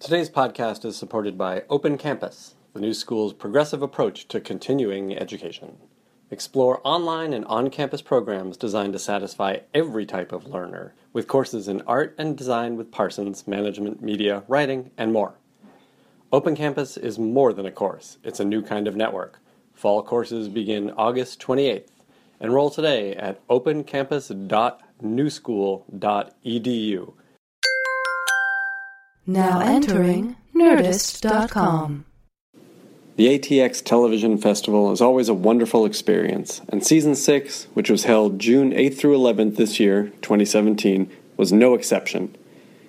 Today's podcast is supported by Open Campus, the new school's progressive approach to continuing education. Explore online and on campus programs designed to satisfy every type of learner, with courses in art and design with Parsons, management, media, writing, and more. Open Campus is more than a course, it's a new kind of network. Fall courses begin August 28th. Enroll today at opencampus.newschool.edu. Now entering Nerdist.com. The ATX Television Festival is always a wonderful experience, and Season 6, which was held June 8th through 11th this year, 2017, was no exception.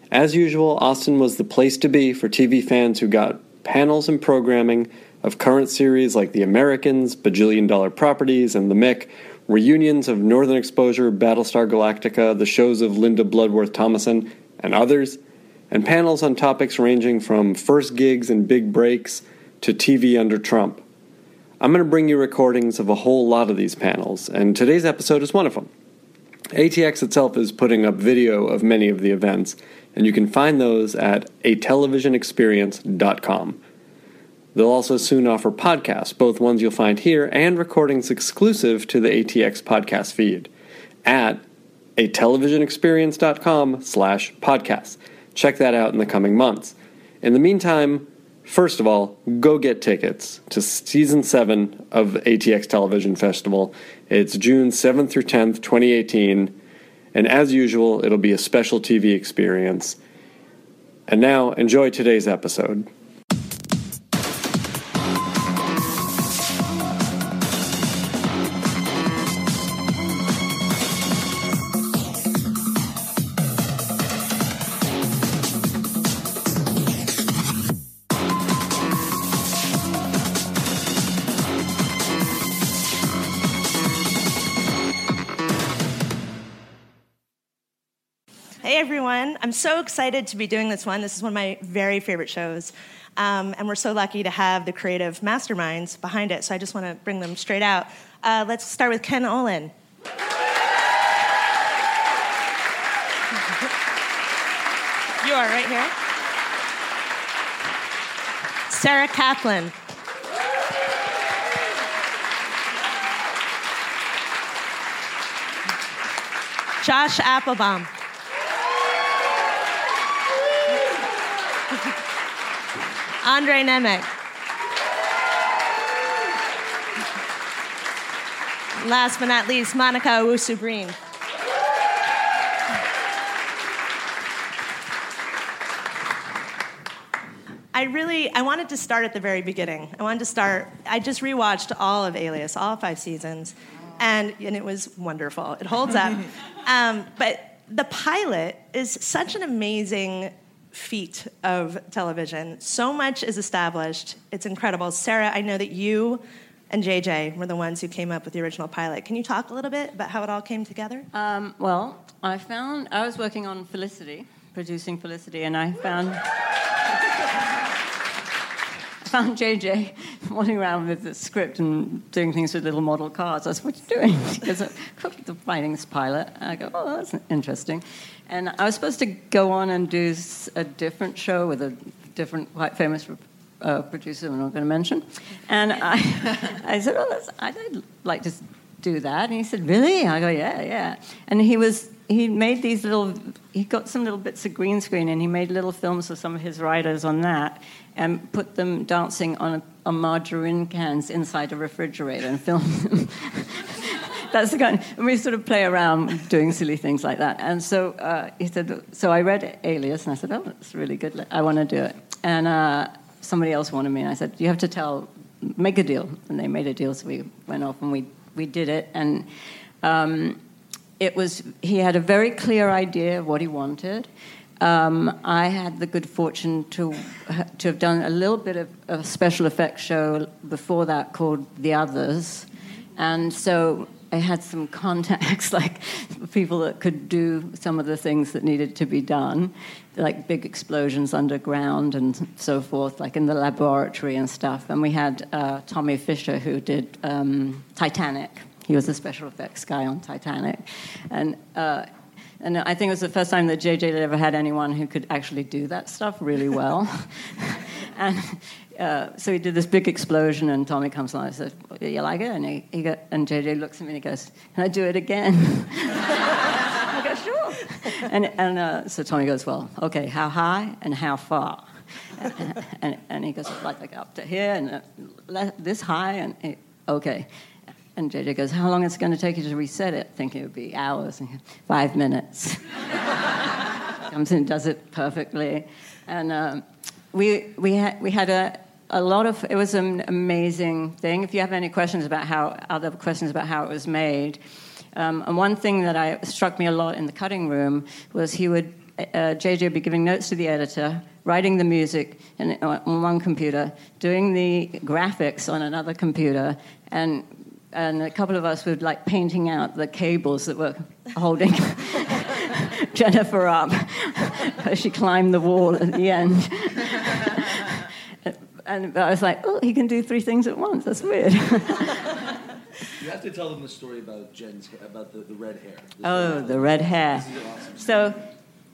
As usual, Austin was the place to be for TV fans who got panels and programming of current series like The Americans, Bajillion Dollar Properties, and The Mick, reunions of Northern Exposure, Battlestar Galactica, the shows of Linda Bloodworth Thomason, and others, and panels on topics ranging from first gigs and big breaks to TV under Trump. I'm going to bring you recordings of a whole lot of these panels, and today's episode is one of them. ATX itself is putting up video of many of the events, and you can find those at atelevisionexperience.com. They'll also soon offer podcasts, both ones you'll find here and recordings exclusive to the ATX podcast feed at atelevisionexperience.com slash podcasts. Check that out in the coming months. In the meantime, first of all, go get tickets to season 7 of ATX Television Festival. It's June 7th through 10th, 2018, and as usual, it'll be a special TV experience. And now, enjoy today's episode. I'm so excited to be doing this one. This is one of my very favorite shows. Um, and we're so lucky to have the creative masterminds behind it, so I just want to bring them straight out. Uh, let's start with Ken Olin. you are right here. Sarah Caplan. Josh Appelbaum. Andre Nemec. Last but not least, Monica Owusu-Breen. I really, I wanted to start at the very beginning. I wanted to start, I just rewatched all of Alias, all five seasons, and, and it was wonderful. It holds up. um, but the pilot is such an amazing feat of television. So much is established. It's incredible. Sarah, I know that you and JJ were the ones who came up with the original pilot. Can you talk a little bit about how it all came together? Um, well, I found I was working on Felicity, producing Felicity, and I found found JJ walking around with the script and doing things with little model cars. I said, "What are you doing?" Because I'm writing this pilot. I go, "Oh, that's interesting." And I was supposed to go on and do a different show with a different, quite famous uh, producer I'm not going to mention. And I, I said, "Oh, I'd like to do that." And he said, "Really?" I go, "Yeah, yeah." And he was he made these little he got some little bits of green screen and he made little films of some of his writers on that and put them dancing on, on margarine cans inside a refrigerator and filmed them. That's the kind. And we sort of play around doing silly things like that. And so uh, he said. So I read Alias, and I said, "Oh, that's really good. I want to do it." And uh, somebody else wanted me, and I said, "You have to tell, make a deal." And they made a deal, so we went off and we we did it. And um, it was he had a very clear idea of what he wanted. Um, I had the good fortune to to have done a little bit of a special effects show before that called The Others, and so I had some contacts, like people that could do some of the things that needed to be done, like big explosions underground and so forth, like in the laboratory and stuff. And we had uh, Tommy Fisher who did um, Titanic. He was a special effects guy on Titanic, and. Uh, And I think it was the first time that JJ had ever had anyone who could actually do that stuff really well. and uh, so he did this big explosion, and Tommy comes along and says, You like it? And, he, he got, and JJ looks at me and he goes, Can I do it again? I go, Sure. And, and uh, so Tommy goes, Well, okay, how high and how far? and, and, and, he goes, like, like up to here and uh, this high, and he, okay. And JJ goes, How long is it going to take you to reset it? Thinking it would be hours. And Five minutes. Comes in, does it perfectly. And um, we, we, ha- we had a, a lot of, it was an amazing thing. If you have any questions about how, other questions about how it was made, um, and one thing that I, struck me a lot in the cutting room was he would, uh, JJ would be giving notes to the editor, writing the music in, on one computer, doing the graphics on another computer, and and a couple of us were like painting out the cables that were holding Jennifer up as she climbed the wall at the end. and I was like, oh, he can do three things at once. That's weird. you have to tell them the story about Jen's about the, the red hair. Oh, the red hair. Awesome. So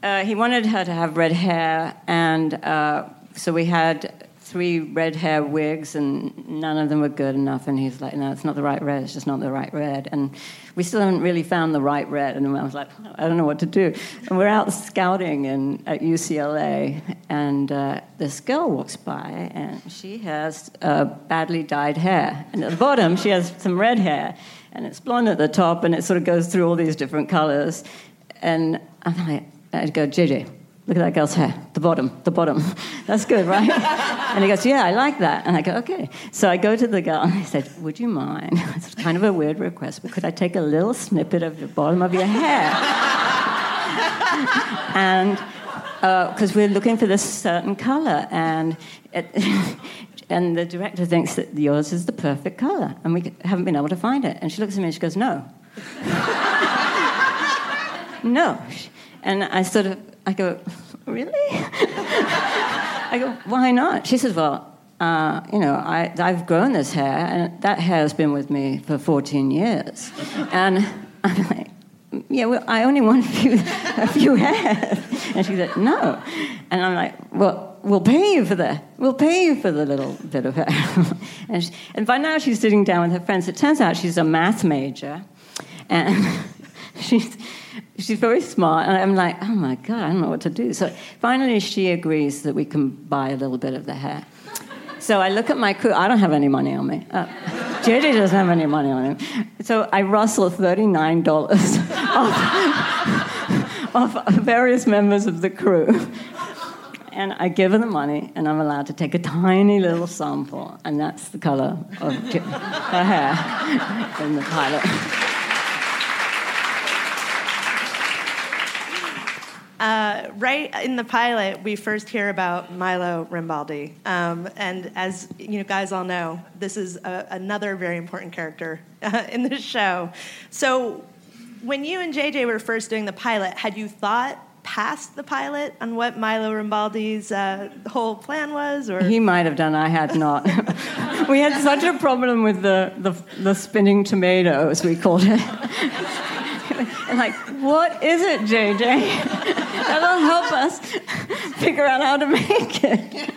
uh, he wanted her to have red hair, and uh, so we had three red hair wigs, and none of them were good enough. And he's like, no, it's not the right red. It's just not the right red. And we still haven't really found the right red. And I was like, I don't know what to do. And we're out scouting in, at UCLA, and uh, this girl walks by, and she has uh, badly dyed hair. And at the bottom, she has some red hair, and it's blonde at the top, and it sort of goes through all these different colors. And I'm like, I go, JJ, Look at that girl's hair, the bottom, the bottom. That's good, right? and he goes, Yeah, I like that. And I go, Okay. So I go to the girl and I said, Would you mind? It's kind of a weird request, but could I take a little snippet of the bottom of your hair? and because uh, we're looking for this certain color, and it, and the director thinks that yours is the perfect color, and we haven't been able to find it. And she looks at me and she goes, "No, no." And I sort of I go, really? I go, why not? She says, well, uh, you know, I, I've grown this hair, and that hair's been with me for 14 years. And I'm like, yeah, well, I only want a few, a few hairs. And she said, no. And I'm like, well, we'll pay you for that. We'll pay you for the little bit of hair. and, she, and by now she's sitting down with her friends. It turns out she's a math major. And she's she's very smart. And I'm like, oh my God, I don't know what to do. So finally, she agrees that we can buy a little bit of the hair. So I look at my crew. I don't have any money on me. Uh, JJ doesn't have any money on him. So I rustle $39 off, off various members of the crew. And I give her the money, and I'm allowed to take a tiny little sample, and that's the color of her hair in the pilot. Uh, right in the pilot, we first hear about Milo Rambaldi, um, and as you guys all know, this is a, another very important character uh, in the show. So, when you and JJ were first doing the pilot, had you thought past the pilot on what Milo Rambaldi's uh, whole plan was? Or he might have done. I had not. we had such a problem with the, the, the spinning tomato, as we called it. like, what is it, JJ? That'll help us figure out how to make it.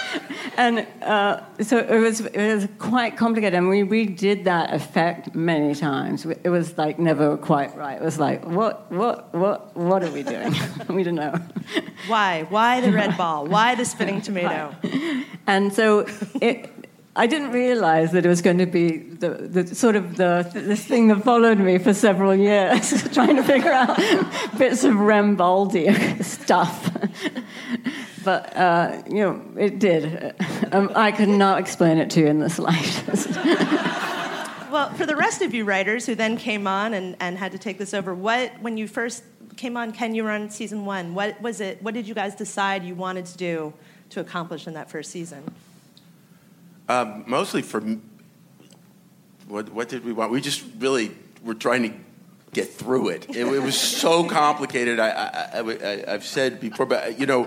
and uh, so it was, it was quite complicated. And we redid that effect many times. It was like never quite right. It was like, what, what, what, what are we doing? we don't know. Why? Why the red ball? Why the spinning tomato? And so it, I didn't realize that it was going to be the, the sort of the this thing that followed me for several years, trying to figure out bits of Rambaldi stuff. but uh, you know, it did. Um, I could not explain it to you in the slightest. well, for the rest of you writers who then came on and, and had to take this over, what when you first came on, Ken, you on season one. What was it? What did you guys decide you wanted to do to accomplish in that first season? Um, mostly for what, what did we want? We just really were trying to get through it. It, it was so complicated. I, I, have said before, but you know,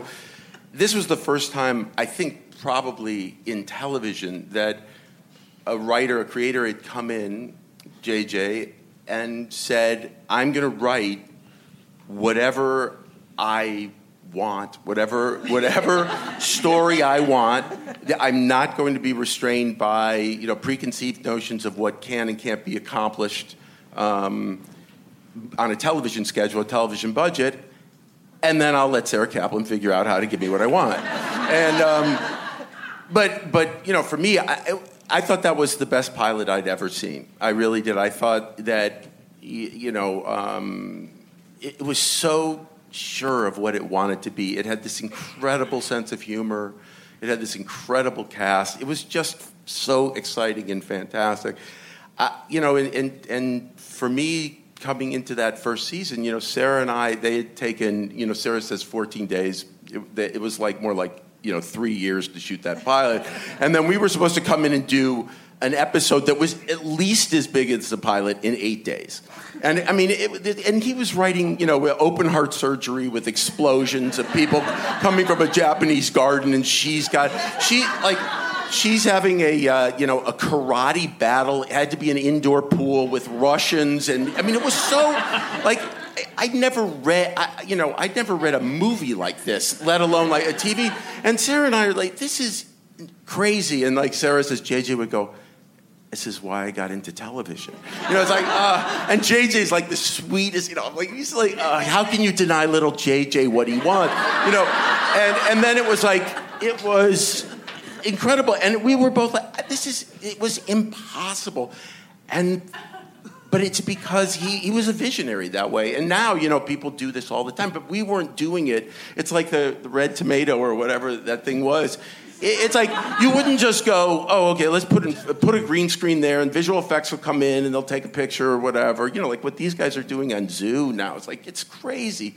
this was the first time I think probably in television that a writer, a creator had come in, JJ, and said, "I'm going to write whatever I want, whatever whatever story I want. I'm not going to be restrained by you know preconceived notions of what can and can't be accomplished um, on a television schedule, a television budget, and then I'll let Sarah Caplan figure out how to give me what I want. and um, but but you know, for me, I, I thought that was the best pilot I'd ever seen. I really did. I thought that you know um, it was so sure of what it wanted to be. It had this incredible sense of humor. It had this incredible cast. It was just so exciting and fantastic. Uh, you know, and, and, and for me, coming into that first season, you know, Sarah and I, they had taken, you know, Sarah says 14 days. It, it was like more like, you know, three years to shoot that pilot. And then we were supposed to come in and do an episode that was at least as big as the pilot in eight days. And I mean, it, and he was writing, you know, open heart surgery with explosions of people coming from a Japanese garden, and she's got, she, like, she's having a uh, you know a karate battle. It had to be an indoor pool with Russians, and I mean it was so like I'd never read I, you know I'd never read a movie like this, let alone like a TV. And Sarah and I are like, this is crazy. And like Sarah says, JJ would go. This is why I got into television. You know, it's like, uh, and JJ's like the sweetest, you know, like, he's like, uh, how can you deny little JJ what he wants? You know, and, and then it was like, it was, incredible. And we were both like, this is, it was impossible. And, but it's because he, he was a visionary that way. And now, you know, people do this all the time, but we weren't doing it. It's like the, the red tomato or whatever that thing was. It, it's like you wouldn't just go, oh, okay, let's put, in, put a green screen there and visual effects will come in and they'll take a picture or whatever. You know, like what these guys are doing on Zoo now. It's like, it's crazy.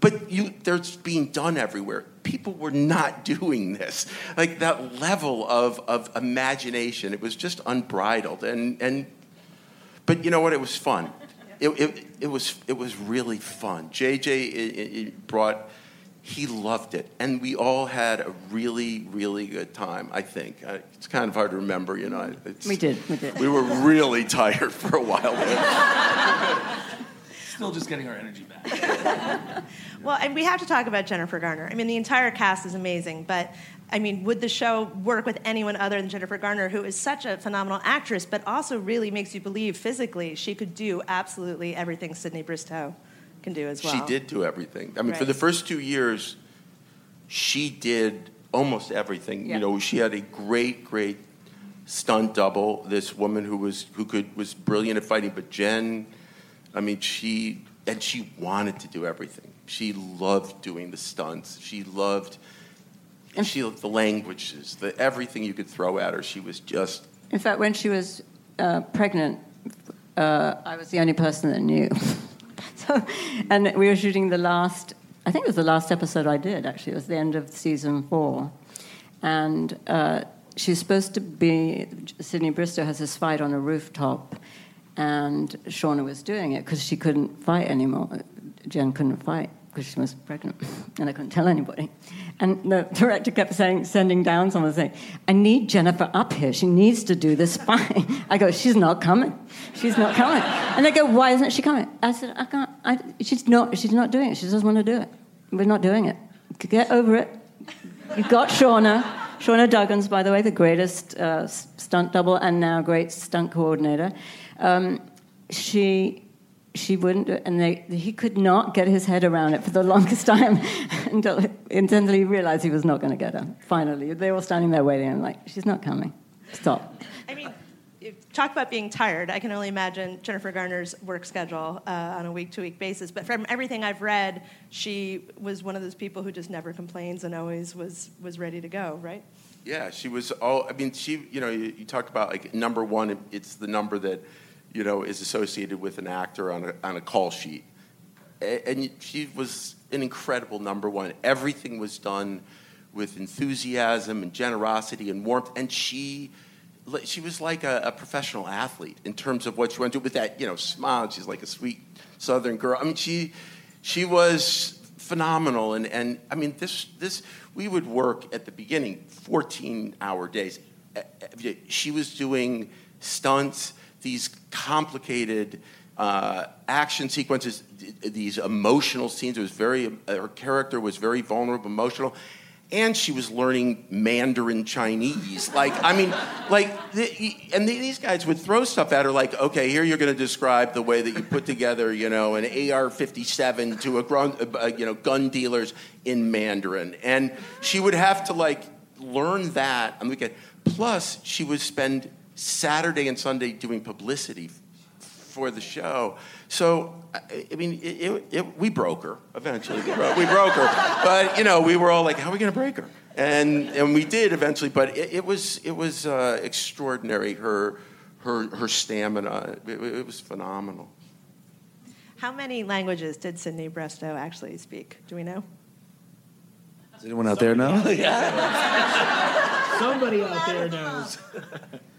But you, there's being done everywhere. People were not doing this. Like that level of, of imagination, it was just unbridled. And, and, but you know what? It was fun. It, it, it, was, it was really fun. JJ it, it brought, he loved it. And we all had a really, really good time, I think. It's kind of hard to remember, you know. we did, we did. We were really tired for a while. Still just getting our energy back. well, and we have to talk about Jennifer Garner. I mean, the entire cast is amazing, but I mean, would the show work with anyone other than Jennifer Garner, who is such a phenomenal actress, but also really makes you believe physically she could do absolutely everything Sydney Bristow can do as well? She did do everything. I mean, right. for the first two years, she did almost everything. Yeah. You know, she had a great, great stunt double. This woman who was who could was brilliant at fighting, but Jen I mean, she and she wanted to do everything. She loved doing the stunts. She loved and she loved the languages, the everything you could throw at her. She was just. In fact, when she was uh, pregnant, uh, I was the only person that knew. so, and we were shooting the last. I think it was the last episode I did. Actually, it was the end of season four, and uh, she's supposed to be. Sydney Bristow has this fight on a rooftop and Shauna was doing it because she couldn't fight anymore. Jen couldn't fight because she was pregnant, and I couldn't tell anybody. And the director kept saying, sending down someone saying, "I need Jennifer up here. She needs to do this fight." I go, "She's not coming. She's not coming." And they go, "Why isn't she coming?" I said, "I can't. I, she's not. She's not doing it. She doesn't want to do it. We're not doing it. Get over it. You've got Shauna." Shauna Duggins, by the way, the greatest uh, stunt double and now great stunt coordinator. Um, she she wouldn't, and they, he could not get his head around it for the longest time until, until he realized he was not going to get her. Finally, they were standing there waiting, and like, she's not coming. Stop. I mean, talk about being tired. I can only imagine Jennifer Garner's work schedule uh, on a week to week basis. But from everything I've read, she was one of those people who just never complains and always was was ready to go. Right? Yeah, she was all. I mean, she. You know, you, you talked about like number one. It's the number that you know, is associated with an actor on a, on a call sheet. And she was an incredible number one. Everything was done with enthusiasm and generosity and warmth. And she, she was like a, a professional athlete in terms of what she went through with that, you know, smile. She's like a sweet Southern girl. I mean, she, she was phenomenal. And, and I mean, this, this, we would work at the beginning 14 hour days. She was doing stunts these complicated uh, action sequences, these emotional scenes. It was very, her character was very vulnerable, emotional. And she was learning Mandarin Chinese. Like, I mean, like, and these guys would throw stuff at her, like, okay, here you're going to describe the way that you put together, you know, an AR-57 to a, gun, uh, you know, gun dealers in Mandarin, and she would have to like learn that on the weekend. Plus, she would spend Saturday and Sunday doing publicity for the show. So, I, I mean, it, it, it, we broke her eventually. We broke, we broke her, but you know, we were all like, "How are we going to break her?" And and we did eventually. But it, it was it was uh, extraordinary. Her her her stamina. It, it was phenomenal. How many languages did Sydney Bristow actually speak? Do we know? Does anyone out there know? yeah. Somebody out there knows.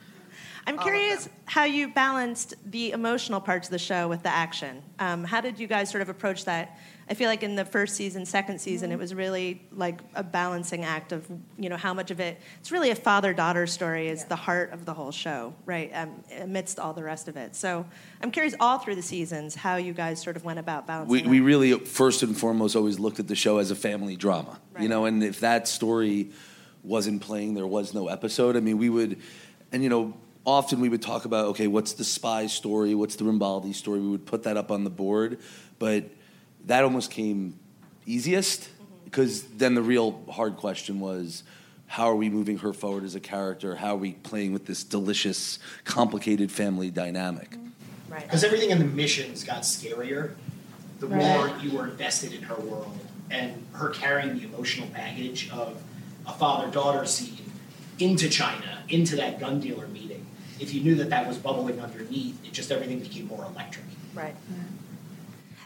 I'm curious how you balanced the emotional parts of the show with the action. Um, how did you guys sort of approach that? I feel like in the first season, second season, it was really like a balancing act of, you know, how much of it. It's really a father-daughter story is the heart of the whole show, right? Um, amidst all the rest of it. So I'm curious, all through the seasons, how you guys sort of went about balancing. we, that. we really first and foremost always looked at the show as a family drama you know and if that story wasn't playing there was no episode i mean we would and you know often we would talk about okay what's the spy story what's the Rambaldi story we would put that up on the board but that almost came easiest mm-hmm. because then the real hard question was how are we moving her forward as a character how are we playing with this delicious complicated family dynamic mm-hmm. right. Because everything in the missions got scarier the Right. more you were invested in her world and her carrying the emotional baggage of a father daughter scene into China, into that gun dealer meeting. If you knew that that was bubbling underneath, it just everything became more electric. Right.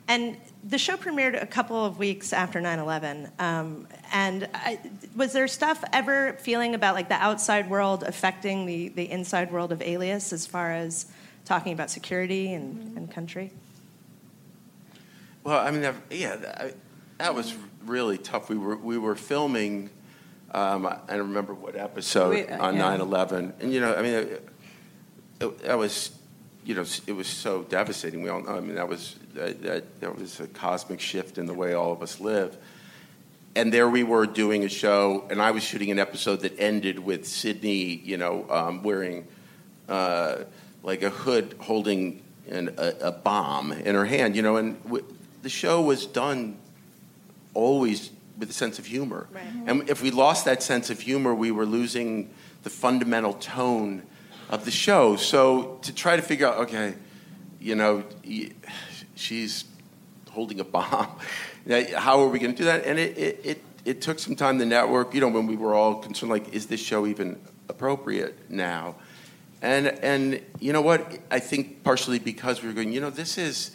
And the show premiered a couple of weeks after 9 11. Um, and I, was there stuff ever feeling about like the outside world affecting the, the inside world of Alias as far as talking about security and, and country? Well, I mean, that- yeah, that, that was really tough. We were we were filming. Um, I don't remember what episode We- uh, on yeah. 9/11, and you know, I mean, it, it, that was, you know, it was so devastating. We all know. I mean, that was that, that, that was a cosmic shift in the way all of us live. And there we were doing a show, and I was shooting an episode that ended with Sydney, you know, um, wearing uh, like a hood holding an, a, a bomb in her hand, you know, and w- the show was done always with a sense of humor. Right. And if we lost that sense of humor, we were losing the fundamental tone of the show. So to try to figure out, okay, you know, she's holding a bomb. How are we going to do that? And it, it, it, it took some time. The network, you know, when we were all concerned, like, is this show even appropriate now? And and you know what? I think partially because we were going, you know, this is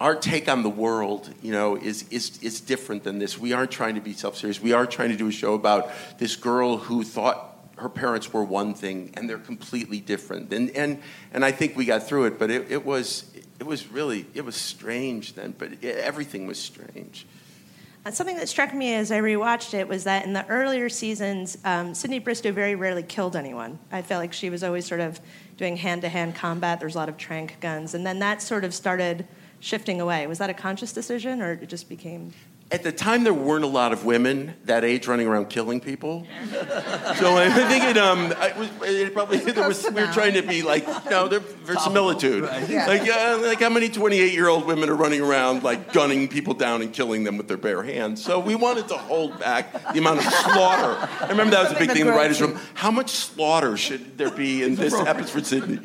our take on the world, you know, is, is, is different than this. We aren't trying to be self serious. We are trying to do a show about this girl who thought her parents were one thing and they're completely different. And, and, and I think we got through it, but it, it, was, it was really, it was strange then, but it, everything was strange. And something that struck me as I rewatched it was that in the earlier seasons, um, Sydney Bristow very rarely killed anyone. I felt like she was always sort of doing hand to hand combat. There's a lot of trank guns. And then that sort of started shifting away. Was that a conscious decision or it just became. At the time, there weren't a lot of women that age running around killing people. so I think it, um, I was, it probably there was, we were trying to be like, no, there, verisimilitude. Like, uh, like how many 28 year old women are running around like gunning people down and killing them with their bare hands? So we wanted to hold back the amount of slaughter. I remember that was a big thing in the writers' room. How much slaughter should there be in this episode for Sydney?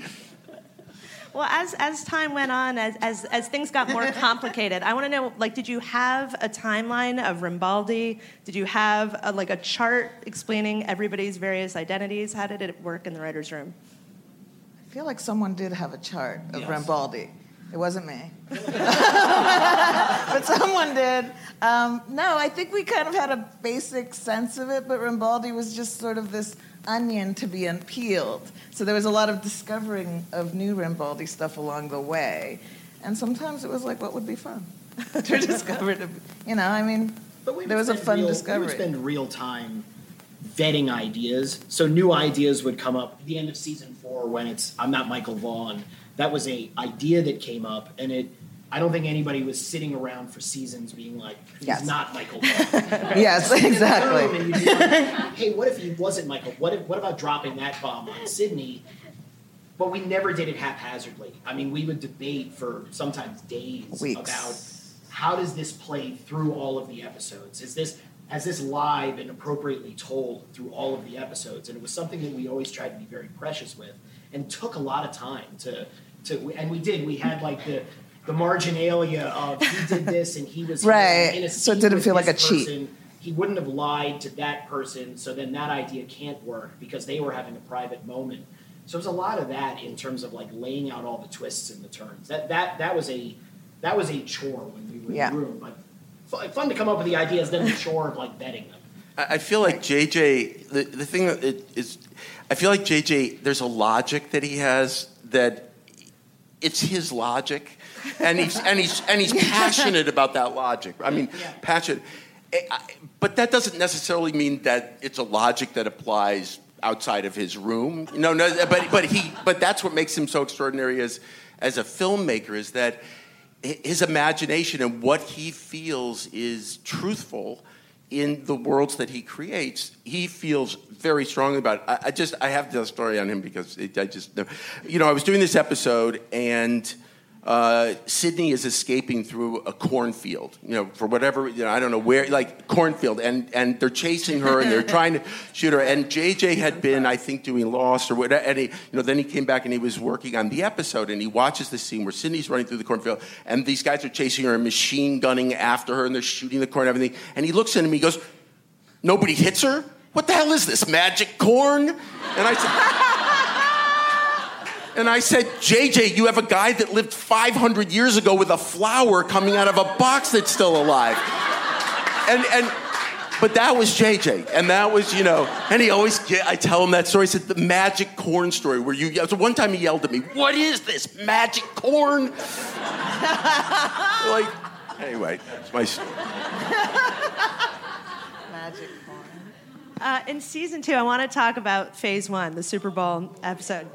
Well, as, as time went on, as, as, as things got more complicated, I want to know, like, did you have a timeline of Rambaldi? Did you have a, like a chart explaining everybody's various identities? How did it work in the writer's room? I feel like someone did have a chart of Rambaldi. It wasn't me. but someone did. Um, no, I think we kind of had a basic sense of it, but Rambaldi was just sort of this onion to be unpeeled. So there was a lot of discovering of new Rambaldi stuff along the way. And sometimes it was like, what would be fun to discover? To, you know, I mean, we there was a fun real, We discovery. would spend real time vetting ideas. So new ideas would come up at the end of season four when it's I'm not Michael Vaughn, that was a idea that came up, and it. I don't think anybody was sitting around for seasons being like, "He's Yes. not Michael." Bay." Yes, exactly. And you'd be like, hey, what if he wasn't Michael? What if, what about dropping that bomb on Sydney? But we never did it haphazardly. I mean, we would debate for sometimes days Weeks. about how does this play through all of the episodes? Is this has this live and appropriately told through all of the episodes? And it was something that we always tried to be very precious with, and took a lot of time to to. And we did. We had like the the marginalia of he did this and he was Right. in a So it didn't feel like this a cheat. He wouldn't have lied to that person, so then that idea can't work because they were having a private moment. So there's a lot of that in terms of like laying out all the twists and the turns. That that that was a that was a chore when we were Yeah. in the room. Like fu- fun to come up with the ideas, then the chore of like vetting them. I I feel like JJ. The, the thing that it is, I feel like JJ. There's a logic that he has that it's his logic, and he's and he's and he's passionate about that logic. I mean, passionate. Eh, But that doesn't necessarily mean that it's a logic that applies outside of his room. No, no. But but he. But that's what makes him so extraordinary as as a filmmaker is that his imagination and what he feels is truthful in the worlds that he creates, he feels very strongly about it. I, I just I have the story on him because it, I just. You know, I was doing this episode and uh, Sydney is escaping through a cornfield. You know, for whatever you know, I don't know where, like cornfield, and and they're chasing her and they're trying to shoot her. And JJ had been, I think, doing Lost or whatever. And he, you know, then he came back and he was working on the episode and he watches the scene where Sydney's running through the cornfield and these guys are chasing her and machine gunning after her and they're shooting the corn and everything. And he looks at him, he goes, "Nobody hits her." What the hell is this magic corn? And I said, and I said, JJ, you have a guy that lived 500 years ago with a flower coming out of a box that's still alive. And, and, but that was JJ. And that was, you know, and he always, get, I tell him that story. He said, the magic corn story where you, so one time he yelled at me, what is this, magic corn? like, anyway, that's my story. Magic corn. Uh, in season two, I want to talk about phase one, the Super Bowl episode.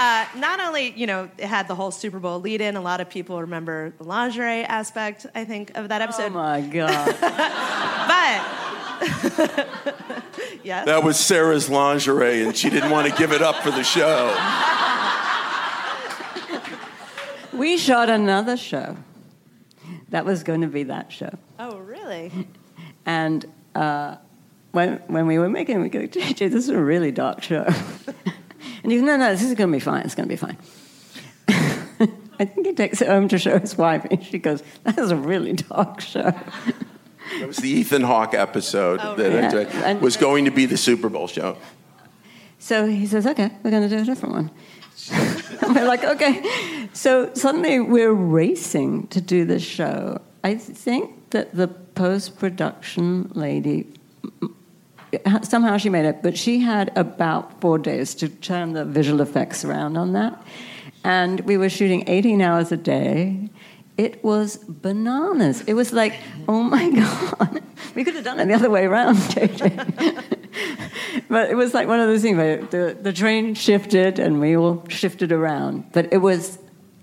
Uh, not only, you know, it had the whole Super Bowl lead in, a lot of people remember the lingerie aspect, I think, of that episode. Oh my God. but, yes. That was Sarah's lingerie, and she didn't want to give it up for the show. we shot another show. That was going to be that show. oh, really? And uh, when, when we were making it, we go, JJ, this is a really dark show. and he goes, no, no, this is going to be fine. It's going to be fine. I think he takes it home to show his wife, and she goes, that is a really dark show. It was the Ethan Hawke episode Oh, that right. that Yeah. And- was going to be the Super Bowl show. So he says, okay, we're going to do a different one. and we're like, okay. So suddenly we're racing to do this show. I think that the post production lady, somehow she made it, but she had about four days to turn the visual effects around on that. And we were shooting 18 hours a day. It was bananas. It was like, oh my God. We could have done it the other way around, JJ. but it was like one of those things where the, the train shifted and we all shifted around. But it was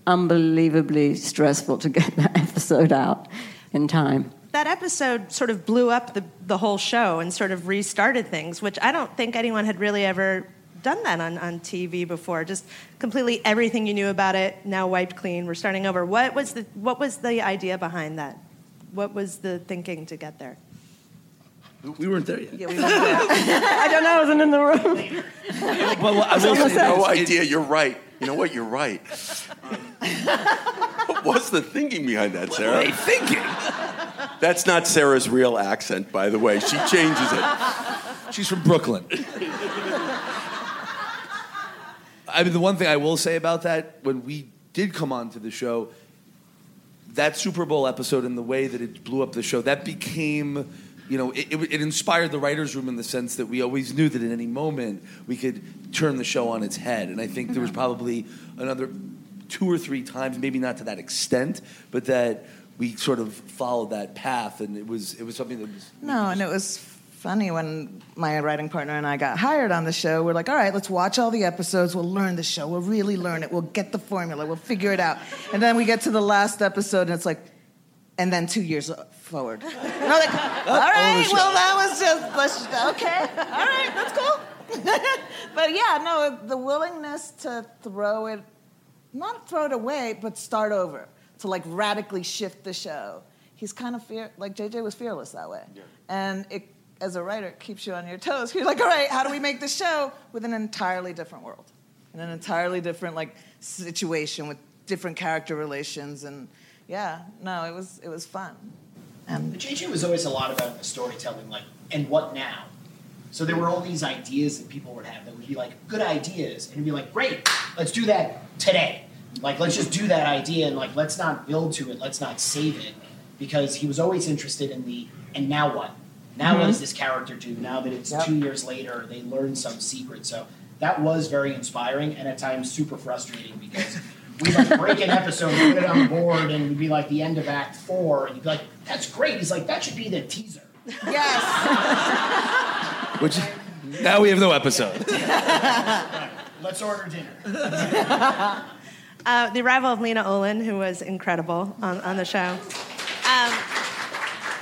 unbelievably stressful to get that episode out in time. That episode sort of blew up the, the whole show and sort of restarted things, which I don't think anyone had really ever done that on, on TV before. Just completely everything you knew about it now wiped clean. We're starting over. What was the what was the idea behind that? What was the thinking to get there? We weren't there yet. Yeah, we went there. I don't know, I wasn't in the room. But what I will say No idea. You're right. You know what? You're right. what was the thinking behind that, Sarah? Hey, thinking. That's not Sarah's real accent, by the way. She changes it. She's from Brooklyn. I mean, the one thing I will say about that, when we did come on to the show, that Super Bowl episode and the way that it blew up the show, that became, you know, it, it, it inspired the writer's room in the sense that we always knew that at any moment we could turn the show on its head. And I think there was mm-hmm. probably another two or three times, maybe not to that extent, but that we sort of followed that path. And it was, it was something that was. No, and it was funny when my writing partner and I got hired on the show. We're like, all right, let's watch all the episodes. We'll learn the show. We'll really learn it. We'll get the formula. We'll figure it out. And then we get to the last episode, and it's like, and then two years forward. And I'm like, all right, well, that was just, let's just, okay, all right, that's cool. but yeah, no, the willingness to throw it, not throw it away, but start over, to like radically shift the show. He's kind of fear, like JJ was fearless that way. Yeah. And it, as a writer, it keeps you on your toes. You're like, all right, how do we make the show with an entirely different world? In an entirely different like situation with different character relations and yeah, no, it was it was fun. And The JJ was always a lot about the storytelling, like, and what now? So there were all these ideas that people would have that would be like good ideas, and it'd be like, great, let's do that today. Like, let's just do that idea, and like, let's not build to it, let's not save it, because he was always interested in the, and now what? Now what mm-hmm. does this character do? Now that it's Yep. two years later, they learn some secret. So that was very inspiring, and at times super frustrating because we like break an episode, put it on the board, and it'd be like the end of Act Four, and you'd be like, "That's great." He's like, "That should be the teaser." yes, Which now we have no episode. Let's order dinner. Uh, the arrival of Lena Olin, who was incredible on, on the show. Um,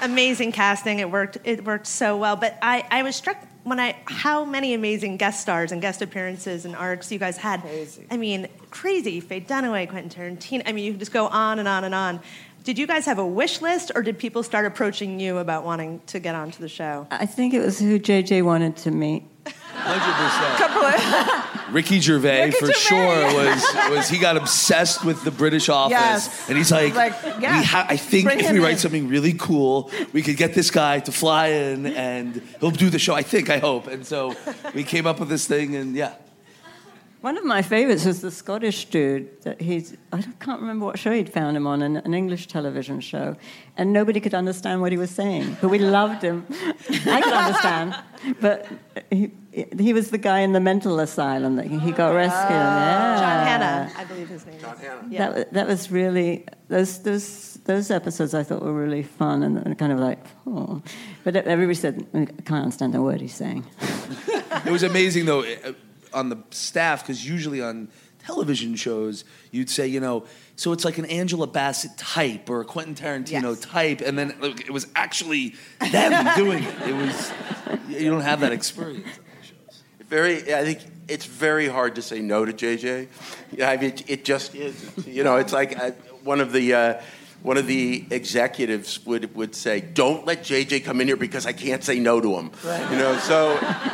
amazing casting. It worked. It worked so well. But I, I was struck when I how many amazing guest stars and guest appearances and arcs you guys had. Crazy. I mean, crazy. Faye Dunaway, Quentin Tarantino. I mean, you can just go on and on and on. Did you guys have a wish list, or did people start approaching you about wanting to get onto the show? I think it was who JJ wanted to meet. Hundred percent. Ricky Gervais Ricky for Gervais. sure was was he got obsessed with the British office, Yes. and he's like, Like, yeah, we ha- I think bring if we write in. something really cool, we could get this guy to fly in, and he'll do the show. I think, I hope, and so we came up with this thing, and yeah. One of my favorites was the Scottish dude that he's, I can't remember what show he'd found him on, an, an English television show. And nobody could understand what he was saying, but we loved him. I could understand, but he, he was the guy in the mental asylum that he he got rescued. Oh. Yeah. John Hannah, I believe his name. John Hannah. Yeah. That, that was really, those, those, those episodes I thought were really fun and kind of like, oh. But everybody said, mm, I can't understand a word he's saying. It was amazing though on the staff because usually on television shows you'd say you know so it's like an Angela Bassett type or a Quentin Tarantino Yes. type and then like, it was actually them doing it. It was you don't have that experience. on those shows. Very, I think it's very hard to say no to JJ. Yeah, I mean, it, it just is. You know, it's like uh, one of the uh, one of the executives would would say, "Don't let JJ come in here because I can't say no to him." You know, so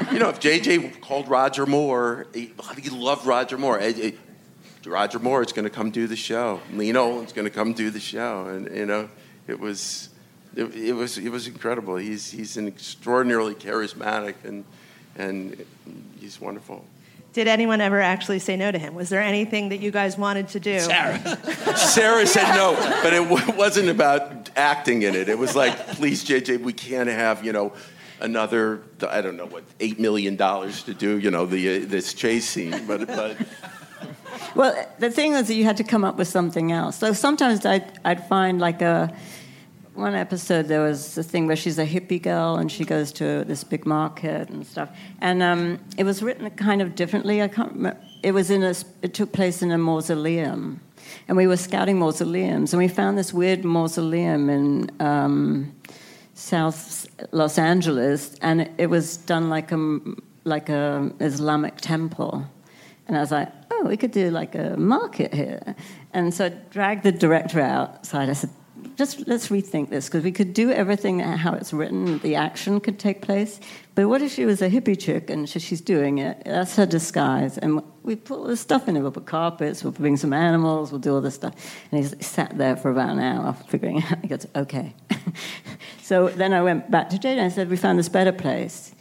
you know, if JJ called Roger Moore, he, he loved Roger Moore. Eh, eh, Roger Moore is going to come do the show. Lena Olin's going to come do the show, and you know, it was. It, it was it was incredible. He's he's an extraordinarily charismatic and and he's wonderful. Did anyone ever actually say no to him? Was there anything that you guys wanted to do? Sarah Sarah said no, but it w- wasn't about acting in it. It was like, please, JJ, we can't have you know another I don't know what eight million dollars to do you know the uh, this chase scene, but but Well, the thing was that you had to come up with something else. So sometimes I'd, I'd find like a one episode there was a thing where she's a hippie girl and she goes to this big market and stuff, and um, it was written kind of differently. I can't remember. It was in a. It took place in a mausoleum, and we were scouting mausoleums, and we found this weird mausoleum in. Um, South Los Angeles, and it, it was done like a like a Islamic temple. And I was like, oh, we could do like a market here. And so I dragged the director outside. I said, just let's rethink this because we could do everything how it's written. The action could take place, but what if she was a hippie chick and she, she's doing it? That's her disguise, and we put all this stuff in it. We'll put carpets. We'll bring some animals. We'll do all this stuff. And he sat there for about an hour figuring out. He goes, okay. so then I went back to JJ and I said, we found this better place.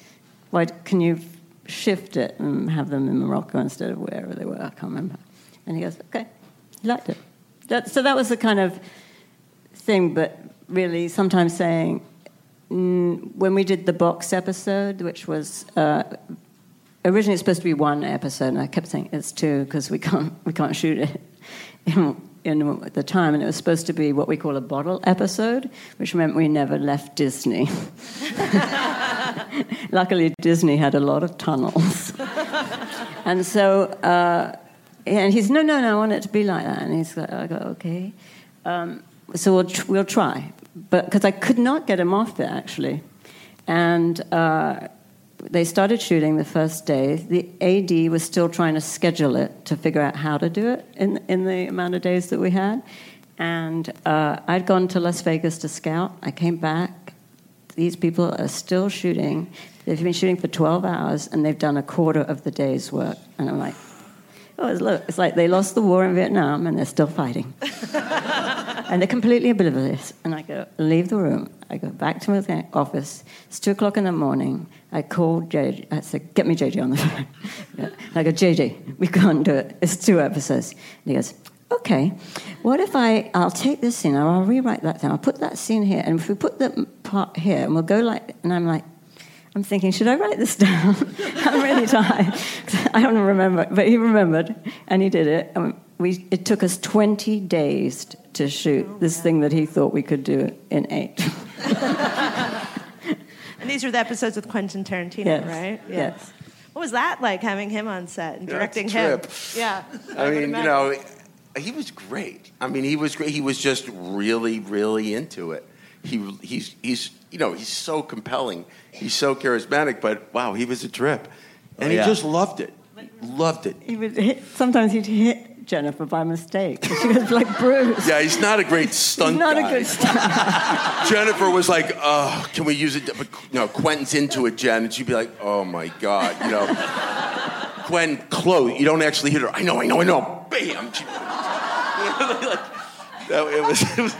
Why can you shift it and have them in Morocco instead of wherever they were? I can't remember. And he goes, okay. He liked it. That, so that was the kind of thing, but really sometimes saying, when we did the box episode, which was uh, originally supposed to be one episode, and I kept saying it's two because we can't we can't shoot it in, in the time, and it was supposed to be what we call a bottle episode, which meant we never left Disney. luckily, Disney had a lot of tunnels. and so, uh, and he's, no, no, no, I want it to be like that. And he's like, I go, okay. Um, so we'll, tr- we'll try. But because I could not get him off it, actually. And uh, they started shooting the first day. The AD was still trying to schedule it to figure out how to do it in, in the amount of days that we had. And uh, I'd gone to Las Vegas to scout. I came back. These people are still shooting. They've been shooting for 12 hours and they've done a quarter of the day's work. And I'm like, oh, look, it's like they lost the war in Vietnam and they're still fighting. and they're completely oblivious. And I go, leave the room. I go back to my office. It's two o'clock in the morning. I call JJ. I said, get me JJ on the phone. And I go, JJ, we can't do it. It's two episodes. And he goes, okay, what if I, I'll take this scene, I'll rewrite that thing, I'll put that scene here, and if we put the part here, and we'll go like, and I'm like, I'm thinking, should I write this down? I'm really tired. I don't remember, but he remembered, and he did it. We, it took us 20 days to shoot oh, this thing that he thought we could do in eight. And these are the episodes with Quentin Tarantino, Yes, right? yes. What was that like having him on set and Yeah, directing it's a him? Yeah. I would mean, you know, he was great. I mean, he was great. He was just really, really into it. He, he's, he's, you know, he's so compelling. He's so charismatic. But wow, he was a trip, and Oh, he just loved it. Loved it. He would hit, sometimes he'd hit Jennifer by mistake. She was like Bruce. Yeah, he's not a great stunt He's not guy. a good stunt. Jennifer was like, "Oh, can we use it?" But know, Quentin's into it, Jen, and she'd be like, "Oh my god," you know. Gwen, close. You don't actually hit her. I know, I know, I know. Bam. She, like, no, it was, it was-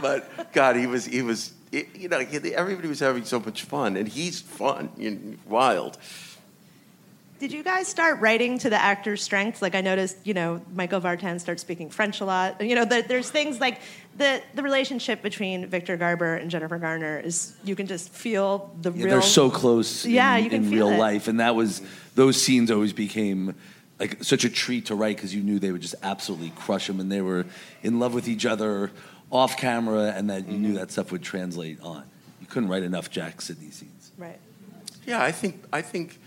But God, he was, he was. it- you know, everybody was having so much fun, and he's fun, you know, wild. Did you guys start writing to the actor's strengths? Like I noticed, you know, Michael Vartan starts speaking French a lot. You know, the, there's things like the the relationship between Victor Garber and Jennifer Garner is you can just feel the Yeah, real. they're so close Yeah, in, you can in feel real it. life, and that was those scenes always became like such a treat to write because you knew they would just absolutely crush them, and they were in love with each other off camera, and that you Mm-hmm. knew that stuff would translate on. You couldn't write enough Jack Sydney scenes. Right. Yeah, I think I think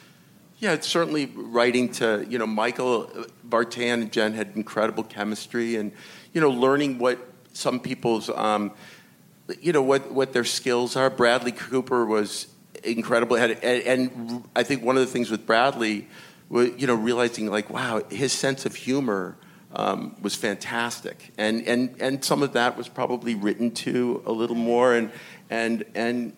yeah, it's certainly writing to you know Michael Vartan and Jen had incredible chemistry, and you know learning what some people's um, you know what what their skills are. Bradley Cooper was incredible, had, and, and I think one of the things with Bradley was you know realizing like wow his sense of humor. Um, was fantastic, and, and and some of that was probably written to a little more, and and and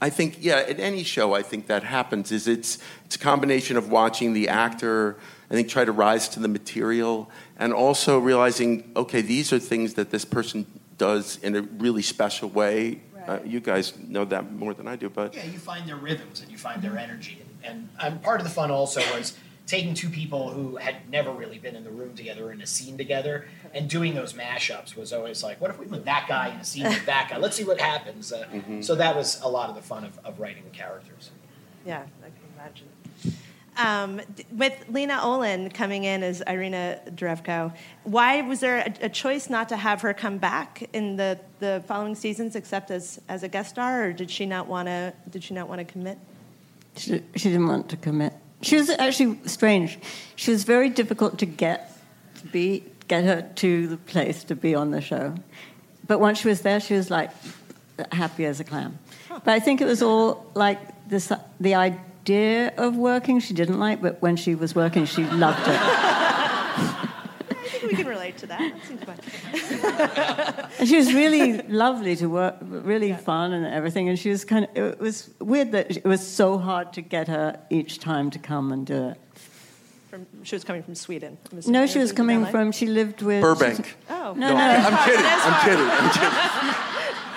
I think, yeah, at any show, I think that happens. Is it's it's a combination of watching the actor, I think, try to rise to the material, and also realizing, okay, these are things that this person does in a really special way. Uh, you guys know that more than I do, but Yeah, you find their rhythms and you find their energy. And, and um, part of the fun also was taking two people who had never really been in the room together in a scene together and doing those mashups was always like, what if we put that guy in a scene with that guy? Let's see what happens. Uh, So that was a lot of the fun of, of writing the characters. Yeah, I can imagine. Um, with Lena Olin coming in as Irina Derevko, why was there a, a choice not to have her come back in the, the following seasons except as, as a guest star, or did she not want to? Did she not want to commit? She, she didn't want to commit. She was actually strange. She was very difficult to get to be get her to the place to be on the show. But once she was there, she was like happy as a clam. But I think it was all like this the idea of working she didn't like, but when she was working, she loved it. I think we can relate to that. That seems fun. And she was really lovely to work, really fun and everything. And she was kind of, it was weird that it was so hard to get her each time to come and do it. From, she was coming from Sweden. No, she was coming LA? from, she lived with. Burbank. Oh, No, No, no, I'm kidding. I'm kidding. I'm kidding.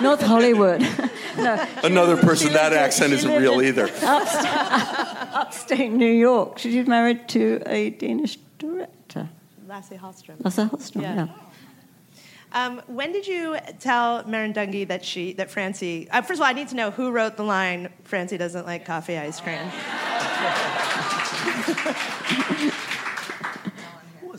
North Hollywood. no, Another person that lived in- accent isn't lived real in either. Upstate, upstate New York. She's married to a Danish director, Lasse Hallström. Lasse Hallström. Yeah. Yeah. Um, when did you tell Merrin Dungey that she that Francie? Uh, first of all, I need to know who wrote the line "Francie doesn't like coffee ice cream."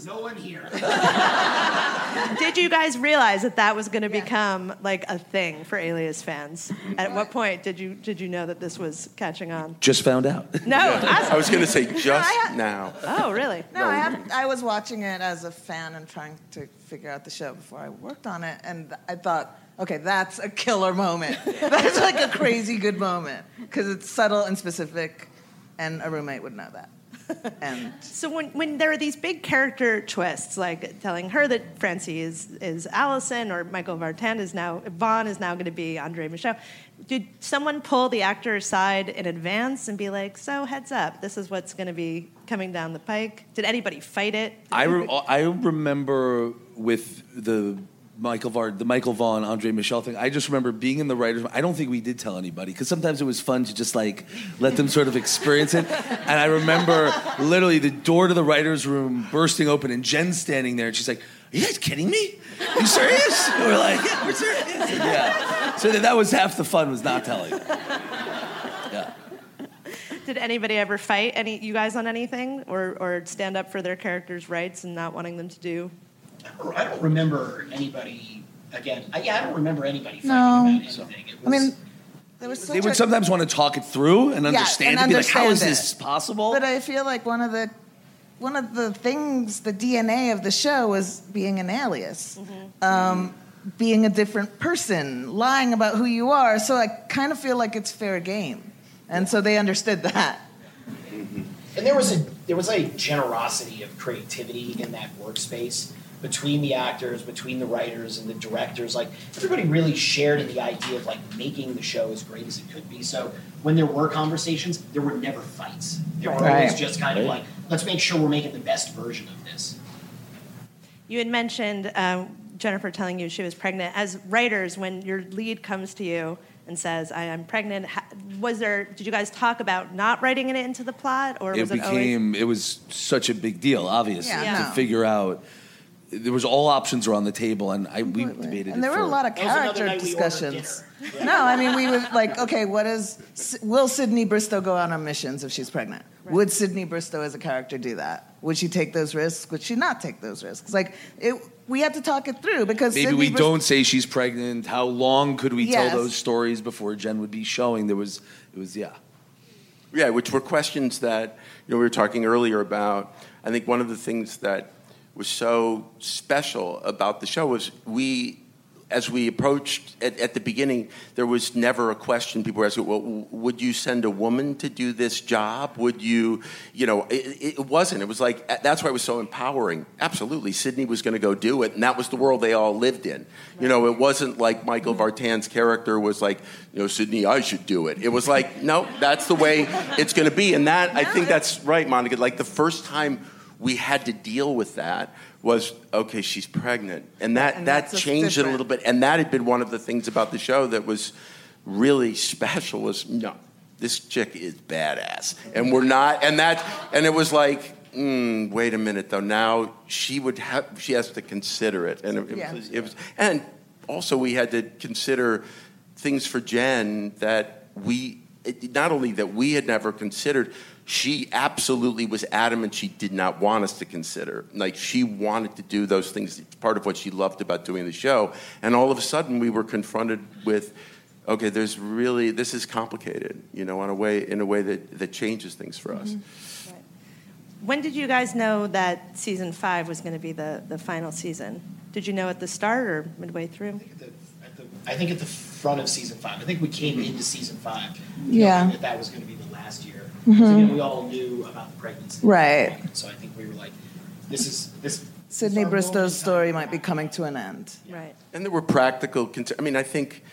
No one here. Did you guys realize that that was going to become like a thing for Alias fans? At what point did you did you know that this was catching on? Just found out. No, I was going to say just I had- now. Oh, really? No, I, have, I was watching it as a fan and trying to figure out the show before I worked on it, and I thought, okay, that's a killer moment. that's like a crazy good moment because it's subtle and specific, and a roommate would know that. And So when, when there are these big character twists, like telling her that Francie is, is Allison or Michael Vartan is now Vaughn is now going to be Andre Michaux, did someone pull the actor aside in advance and be like, "So heads up, this is what's going to be coming down the pike"? Did anybody fight it? I, re- I remember with the Michael Vard, the Michael Vaughn, Andre Michel thing. I just remember being in the writers. room. I don't think we did tell anybody because sometimes it was fun to just like let them sort of experience it. And I remember literally the door to the writers' room bursting open and Jen standing there, and she's like, "Are you guys kidding me? Are you serious?" And we're like, "Yeah, we're serious." And yeah. So that, that was half the fun was not telling. Yeah. Did anybody ever fight any you guys on anything, or or stand up for their characters' rights and not wanting them to do? I don't, I don't remember anybody. Again, I, yeah, I don't remember anybody fighting No. about anything. It I was, mean, there was such They would a- sometimes want to talk it through and understand and it. Be like, "How is understand this it." possible?" But I feel like one of the one of the things, the DNA of the show was being an alias, um, being a different person, lying about who you are. So I kind of feel like it's fair game, and so they understood that. and there was a there was a generosity of creativity in that workspace between the actors, between the writers and the directors. Like everybody really shared in the idea of like making the show as great as it could be. So when there were conversations, there were never fights. There were always just kind of like, let's make sure we're making the best version of this. You had mentioned um, Jennifer telling you she was pregnant. As writers, when your lead comes to you and says, "I am pregnant," was there? Did you guys talk about not writing it into the plot, or it was it always? became it was such a big deal obviously Yeah, to figure out there was all options were on the table and I we Completely. debated and there it were a lot of That was another character night we ordered discussions. dinner. No, I mean we were like, okay, what is will Sydney Bristow go out on missions if she's pregnant? Would Sydney Bristow as a character do that? Would she take those risks? Would she not take those risks? Like it, we had to talk it through because maybe Sydney we Bristow- don't say she's pregnant how long could we Yes. tell those stories before Jen would be showing there was it was yeah Yeah, which were questions that you know we were talking earlier about. I think one of the things that was so special about the show was we, as we approached at, at the beginning, there was never a question. People were asking, "Well, would you send a woman to do this job? Would you, you know?" It, it wasn't. It was like that's why it was so empowering. Absolutely, Sydney was going to go do it, and that was the world they all lived in. You know, it wasn't like Michael Vartan's character was like, you know, Sydney, I should do it. It was like, no, that's the way it's going to be, and that I think that's right, Monica. Like the first time we had to deal with that was okay she's pregnant. And that And that changed it a little bit. and that had been one of the things about the show that was really special was no this chick is badass. And we're not and that and it was like mm, wait a minute though. Now she would have she has to consider it. And it, it was, it was and also we had to consider things for jen that we it, not only that we had never considered she absolutely was adamant she did not want us to consider. Like she wanted to do those things. It's part of what she loved about doing the show. And all of a sudden, we were confronted with, okay, there's really this is complicated, you know, in a way in a way that that changes things for us. Mm-hmm. When did you guys know that season five was going to be the, the final season? Did you know at the start or midway through? At the, at the, I think at the front of season five. I think we came into season five. Yeah. That that was going to be the last year. So, you know, we all knew about the pregnancy. Right. So I think we were like, this is this. Sydney this is our moment Bristow's time. story might be coming to an end. Right. And there were practical. Con- I mean, I think,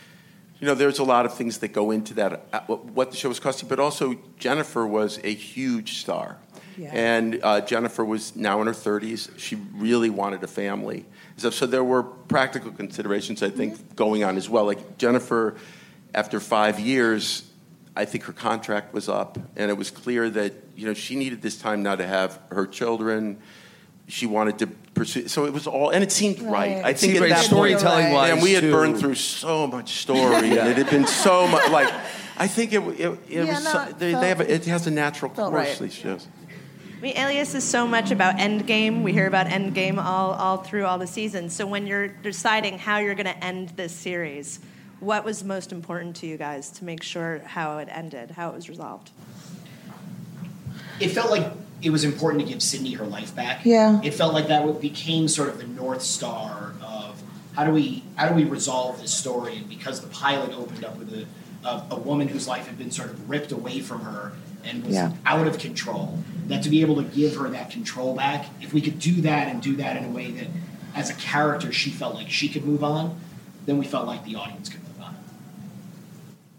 you know, there's a lot of things that go into that. uh, what- What the show was costing, but also Jennifer was a huge star, Yeah. and uh, Jennifer was now in her 30s. She really wanted a family, so, so there were practical considerations I think going on as well. Like Jennifer, after five years. I think her contract was up, and it was clear that you know she needed this time now to have her children. She wanted to pursue, so it was all, and it seemed right. Right. I think Seemed at right that point, storytelling wise and we had too. burned through so much story, and it had been so much. Like, I think it, it, it Yeah, was. no, so, it they, felt- they have a, it has a natural course. right. These shows. I mean, Alias is so much about Endgame. We hear about Endgame all, all through all the seasons. So when you're deciding how you're going to end this series, what was most important to you guys to make sure how it ended, how it was resolved? It felt like it was important to give Sydney her life back. Yeah. It felt like that became sort of the north star of how do we how do we resolve this story? And because the pilot opened up with a a, a woman whose life had been sort of ripped away from her and was Yeah. out of control, that to be able to give her that control back, if we could do that and do that in a way that, as a character, she felt like she could move on, then we felt like the audience could move on.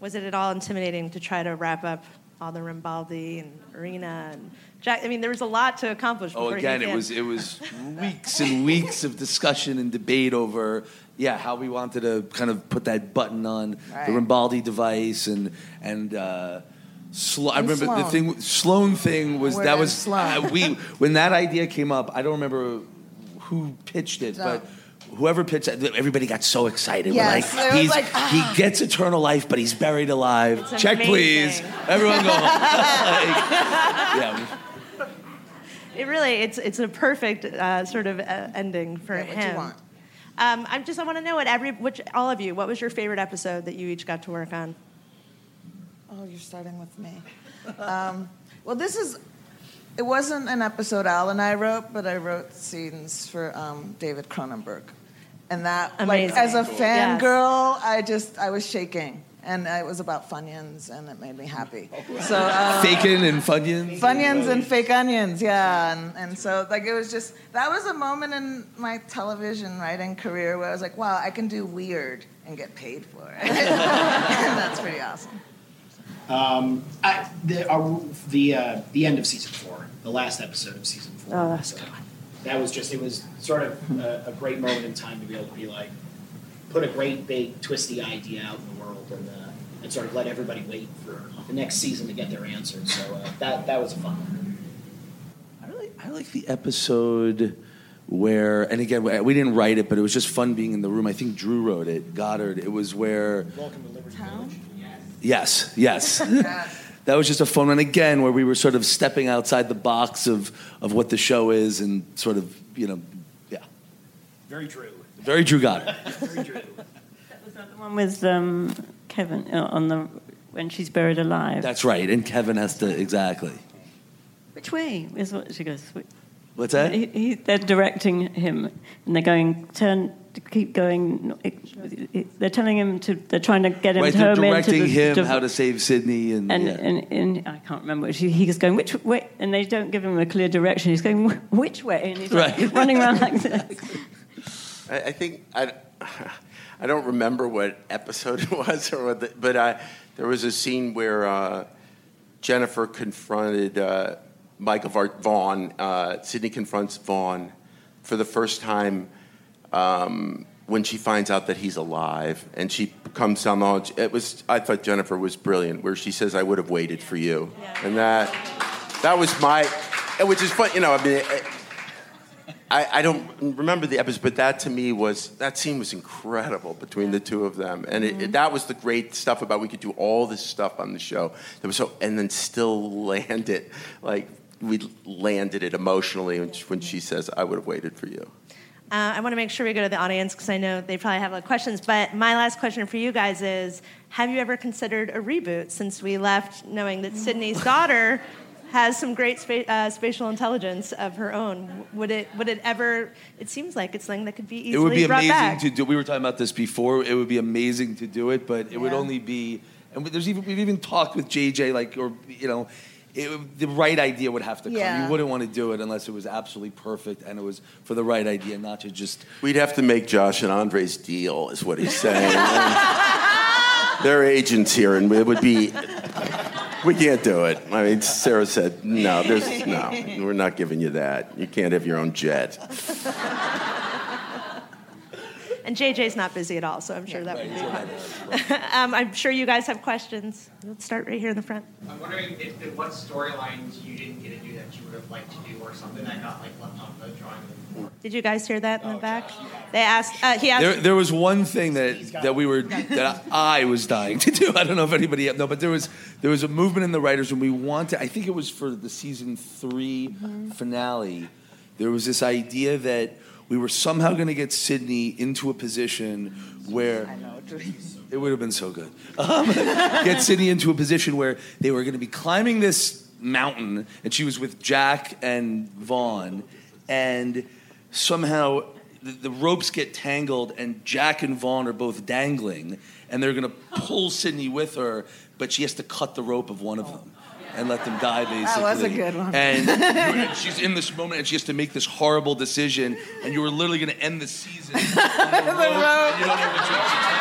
Was it at all intimidating to try to wrap up all the Rambaldi and Irina and Jack? I mean, there was a lot to accomplish. Oh, before again, it was it was weeks and weeks of discussion and debate over yeah how we wanted to kind of put that button on Right. the Rambaldi device and and. Uh, Slo- I And remember the thing. Sloane thing was We're that was Sloane. uh, we when that idea came up. I don't remember who pitched it, No. but whoever pitched it, everybody got so excited. Yes, We're like, was he's, like, ah. he gets eternal life, but he's buried alive. It's Check, please. Everyone go. home. Like, yeah, It really, it's it's a perfect uh, sort of uh, ending for Yeah, him. what you want? Um, I'm just I want to know what every which all of you. What was your favorite episode that you each got to work on? Oh, you're starting with me. Um, well, this is. It wasn't an episode Al and I wrote, but I wrote scenes for um, David Cronenberg, and that, Amazing. like, as a Cool. fangirl, I just I was shaking, and it was about Funyuns, and it made me happy. So. Um, Fakin and Funyuns. Funyuns and fake onions, yeah, and, and so like it was just that was a moment in my television writing career where I was like, wow, I can do weird and get paid for it, and that's pretty awesome. Um, I, the uh, the uh, the end of season four, the last episode of season four. Oh, that's So that was just it was sort of a, a great moment in time to be able to be like put a great big twisty idea out in the world and uh, and sort of let everybody wait for the next season to get their answers. So uh, that that was a fun. One. I really, I like the episode where, and again, we didn't write it, but it was just fun being in the room. I think Drew wrote it, Goddard. It was where, Welcome to Liberty Town? Village. Yes, yes. that was just a fun one. Again, where we were sort of stepping outside the box of, of what the show is and sort of, you know, yeah. Very true. Very Drew Goddard. Very Drew. That was that the one with um, Kevin uh, on the when she's buried alive? That's right. And Kevin has to, exactly. Which way is what she goes? What's that? He, he, they're directing him, and they're going turn, keep going. They're telling him to. They're trying to get him Right, to they're home into directing the, him to- how to save Sydney and, And, yeah. and, and I can't remember. She, he's going which way, and they don't give him a clear direction. He's going which way, and he's like, running around like this. I, I think I, I don't remember what episode it was, or what the, but I, there was a scene where uh, Jennifer confronted uh, Michael Vaughn. Vaughn uh, Sydney confronts Vaughn for the first time um, when she finds out that he's alive, and she comes down the hall. It was I thought Jennifer was brilliant, where she says, "I would have waited for you," and that that was my, which is fun. You know, I mean. I, I don't remember the episode, but that to me was that scene was incredible between the two of them, and it, it- that was the great stuff about we could do all this stuff on the show that was so, and then still land it like we landed it emotionally when she says, "I would have waited for you." Uh, I want to make sure we go to the audience because I know they probably have a lot of questions. But my last question for you guys is: Have you ever considered a reboot? Since we left knowing that Sydney's daughter has some great spa- uh, spatial intelligence of her own, would it would it ever? It seems like it's something that could be easily it would be brought amazing back. to do. We were talking about this before. It would be amazing to do it, but it would Yeah. only be. And there's even we've even talked with JJ, like or you know, it, the right idea would have to come. Yeah. You wouldn't want to do it unless it was absolutely perfect and it was for the right idea, not to just. We'd have to make Josh and Andre's deal, is what he's saying. They're agents here, and it would be. We can't do it. I mean, Sarah said, no, there's no, we're not giving you that. You can't have your own jet. And JJ's not busy at all, so I'm sure that would be fun. um, I'm sure you guys have questions. Let's start right here in the front. I'm wondering if, if what storylines you didn't get to do that you would have liked to do, or something that got like left on the drawing board. Did you guys hear that in the back? They asked. Uh, he asked. There, there was one thing that, that we were that I was dying to do. I don't know if anybody no, but there was there was a movement in the writers when we wanted. I think it was for the season 3 finale. There was this idea that we were somehow going to get Sydney into a position where it would have been so good. Um, get Sydney into a position where they were going to be climbing this mountain, and she was with Jack and Vaughn, and somehow the, the ropes get tangled, and Jack and Vaughn are both dangling, and they're going to pull Sydney with her, but she has to cut the rope of one of them. And let them die, basically. That was a good one. And, and she's in this moment, and she has to make this horrible decision. And you were literally going to end the season on the rope, and you don't know which one to take.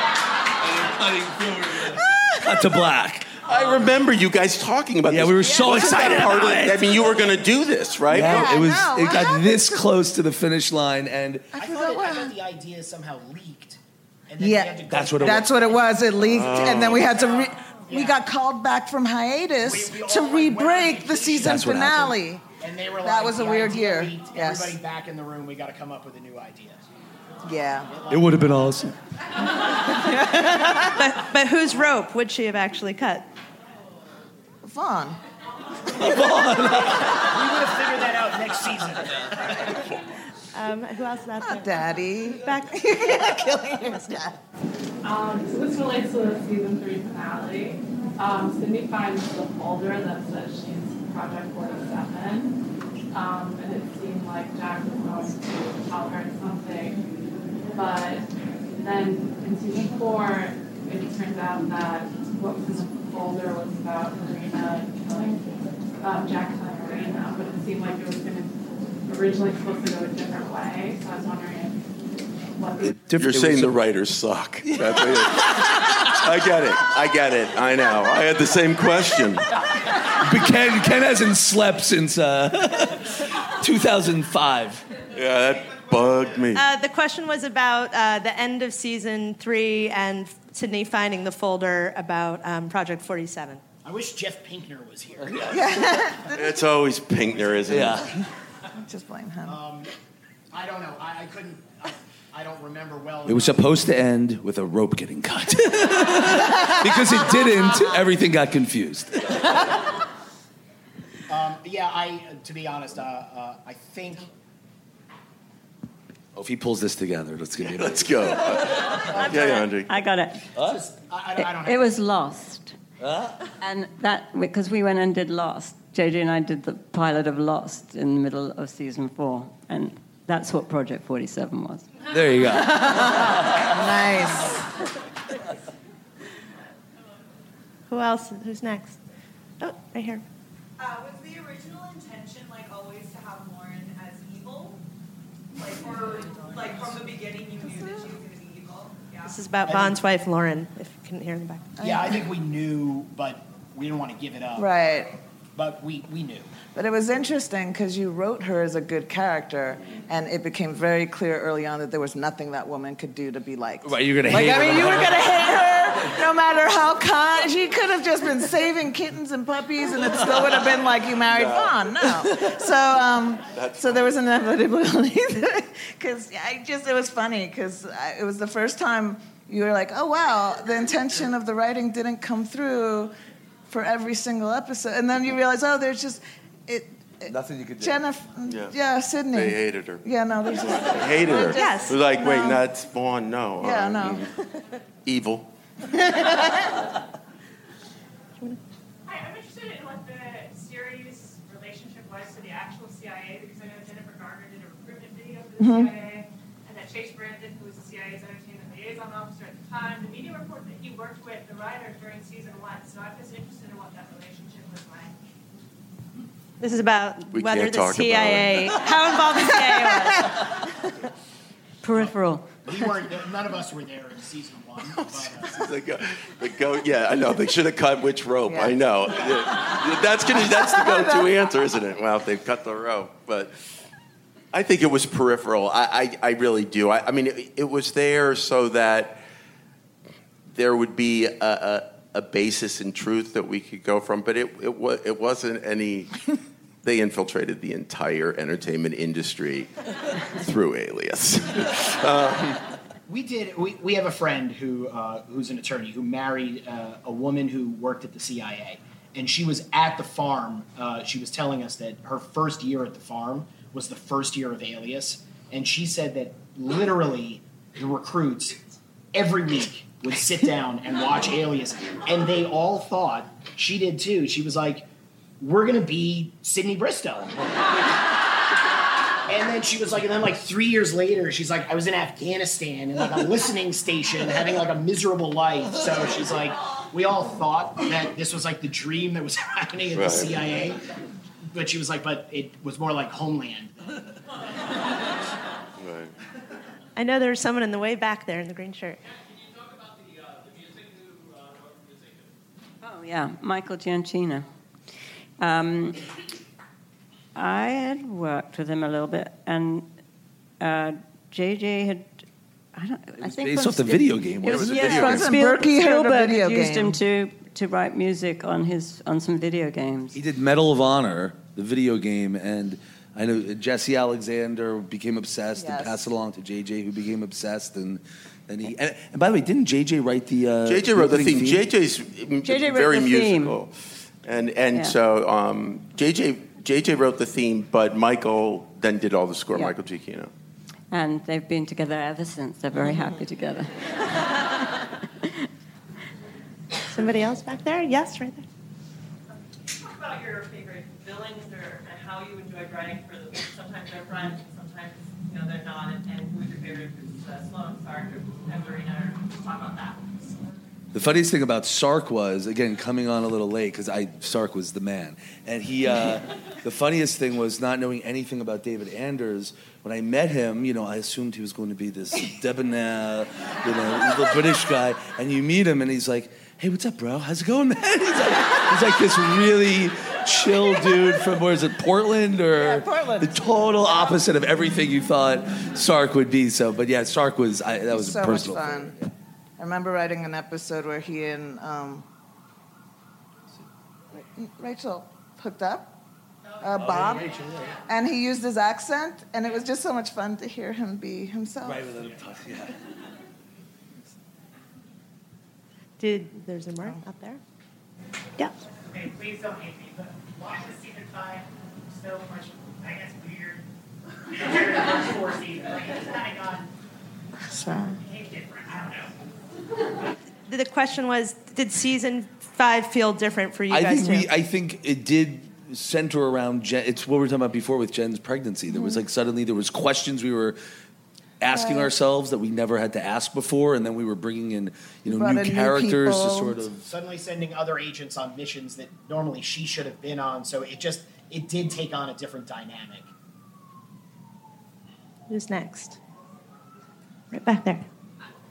And you're cutting through it. Cut to black. I remember you guys talking about Yeah, this. Yeah, we were so Wasn't that excited part about it. I mean, you were going to do this, right? Yeah, it was. no, it got this close to the finish line, and I forgot thought, it, what- I thought the idea somehow leaked. And then Yeah. had to go That's what it back. That's what it was. It leaked, and then we had to. Re- oh. We got called back from hiatus We- we to like, went on re-break the season That's finale. And they were like, That was a weird year. leaked. Yes. Everybody back in the room. We got to come up with a new idea. Yeah. it would have been awesome. but, but whose rope would she have actually cut? Vaughn. Vaughn. We would have figured that out next season. Um, who else is out there? Daddy. Back. Killing your dad. Um, so this relates to the season three finale. Um, Sydney finds the folder that says she's Project 47. Um, and it seemed like Jack was going to tell her something. But then in season four, it turns out that what was in the folder was about Marina killing, um, Jack killing Marina. But it seemed like it was going to originally supposed to go a different way. So I was wondering what the You're saying the writers suck. That's what it is. I get it. I get it. I know. I had the same question. But Ken, Ken hasn't slept since uh, 2005. Yeah, that bugged me. Uh, the question was about uh, the end of season three and Sydney finding the folder about um, Project 47. I wish Jeff Pinkner was here. It's always Pinkner, isn't it? Yeah. Just blame him. I don't know. I, I couldn't. I, I don't remember well. It was supposed to end with a rope getting cut. because it didn't, everything got confused. Um, yeah, I. To be honest, uh, uh, I think. Oh, if he pulls this together, let's get it. Let's go. Yeah, Andre. I got it. Just, I, I, don't- I don't. It, it was Lost. And that, because we went and did Lost. JJ and I did the pilot of Lost in the middle of season four. And that's what Project 47 was. There you go. Nice. Who else? Who's next? Oh, right here. Uh, was the original intention like always to have Lauren as evil? Like, or like from the beginning you knew that she was going to be evil? Yeah. This is about Vaughn's wife, Lauren, if you couldn't hear in the back. Yeah, I think we knew, but we didn't want to give it up. Right. But we, we knew. But it was interesting because you wrote her as a good character, and it became very clear early on that there was nothing that woman could do to be liked. Right, you're gonna like, hate I her mean, no you were gonna hate her no matter how kind. She could have just been saving kittens and puppies, and it still would have been like you married Vaughn. No. So, um, so there was an inevitability because I just it was funny because it was the first time you were like, oh wow, the intention of the writing didn't come through for every single episode, and then you realize, oh, there's just it. it- Nothing you could do. Jennifer, Yeah. yeah, Sydney. They hated her. Yeah, no, there's just They hated her. Yes. They're like, wait, No. that's Vaughn. No. Yeah, Uh, no. mm, Evil. Hi, I'm interested in what the series relationship was to the actual CIA because I know Jennifer Garner did a recruitment video for the CIA, and that Chase Brandon, who was the CIA's entertainment liaison officer at the time, the media report that he worked with the writers during season one. So I'm just interested in what that relationship was like. This is about We whether the CIA, how involved the CIA was. Peripheral. We weren't. None of us were there in season one. But, uh, The go, the go, yeah, I know. They should have cut which rope. Yeah. I know. That's gonna. That's the go-to answer, isn't it? Well, they've cut the rope, but I think it was peripheral. I, I, I really do. I, I mean, it, it was there so that there would be a, a, a basis in truth that we could go from, but it, it, wa- it wasn't any. They infiltrated the entire entertainment industry through Alias. We did. We, we have a friend who uh, who's an attorney who married uh, a woman who worked at the CIA, and she was at the farm. Uh, she was telling us that her first year at the farm was the first year of Alias, and she said that literally the recruits every week would sit down and watch Alias, and they all thought she did too. She was like, "We're gonna be Sydney Bristow." And then she was like, and then like three years later, she's like, I was in Afghanistan in like a listening station, having like a miserable life. So she's like, we all thought that this was like the dream that was happening at the CIA, but she was like, but it was more like Homeland. I know there's someone in the way back there in the green shirt. Yeah, Michael Giacchino. Um, I had worked with him a little bit, and uh, JJ had. I don't. I was think based from off the video game, It was, wasn't yeah, Video from game. Spiel- Berkey Spielberg video had used game. him to to write music on his on some video games. He did Medal of Honor, the video game, and I know Jesse Alexander became obsessed Yes. and passed it along to JJ, who became obsessed, and and he. And, and by the way, didn't JJ write the? Uh, JJ wrote the opening theme. JJ's JJ wrote very the theme. musical, and and Yeah. so um, JJ JJ wrote the theme, but Michael then did all the score. Yeah. Michael Giacchino. And they've been together ever since. They're very happy together. Somebody else back there? Yes, right there. Talk about your favorite villains or and how you enjoyed writing for them. Sometimes they're friends, sometimes you know they're not. And, and who's your favorite? Who's Sloane, Sark, or Everina? Or talk about that. The funniest thing about Sark was, again, coming on a little late because I Sark was the man, and he. Uh, the funniest thing was not knowing anything about David Anders. When I met him, you know, I assumed he was going to be this debonair, you know, little British guy, and you meet him, and he's like, "Hey, what's up, bro? How's it going, man?" He's like, he's like this really chill dude from where is it, Portland or Yeah, Portland. the total opposite of everything you thought Sark would be. So, but yeah, Sark was I, that was so a much fun. favorite. I remember writing an episode where he and um, Rachel hooked up, uh, Bob, and he used his accent, and it was just so much fun to hear him be himself. Right, without him talking, yeah. Did there's a mark out there? Yeah. Okay, please don't hate me, but why was season five so much, I guess, weird compared to the first four seasons? Like, it's kind of gone So, different. I don't know. The question was, did season five feel different for you I guys think too? we, I think it did center around Jen. It's what we were talking about before with Jen's pregnancy. There was Mm-hmm. like suddenly there was questions we were asking Right. ourselves that we never had to ask before, and then we were bringing in you know new in new characters to sort of. Suddenly sending other agents on missions that normally she should have been on. So it just it did take on a different dynamic. Who's next? Right back there.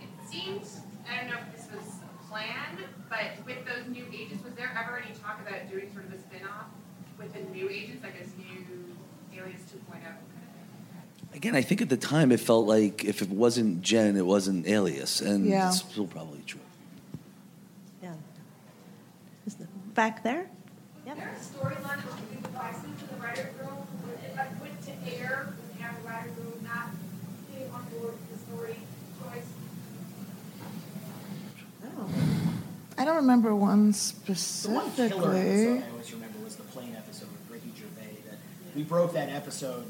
It seems, I don't know if this was planned, but with those new agents, was there ever any talk about doing sort of a spin-off with the new agents, like a new Alias 2.0 kind of thing? Again, I think at the time it felt like if it wasn't Jen, it wasn't Alias, and Yeah. it's still probably true. Yeah. Is the- Back there? Was there a storyline of keeping the devices in the writer's room? When it like, went to air, when you have the writer's room not being on board with the story choice? Oh. I don't remember one specifically. The one killer specifically. episode I always remember was the plane episode with Ricky Gervais. That we broke that episode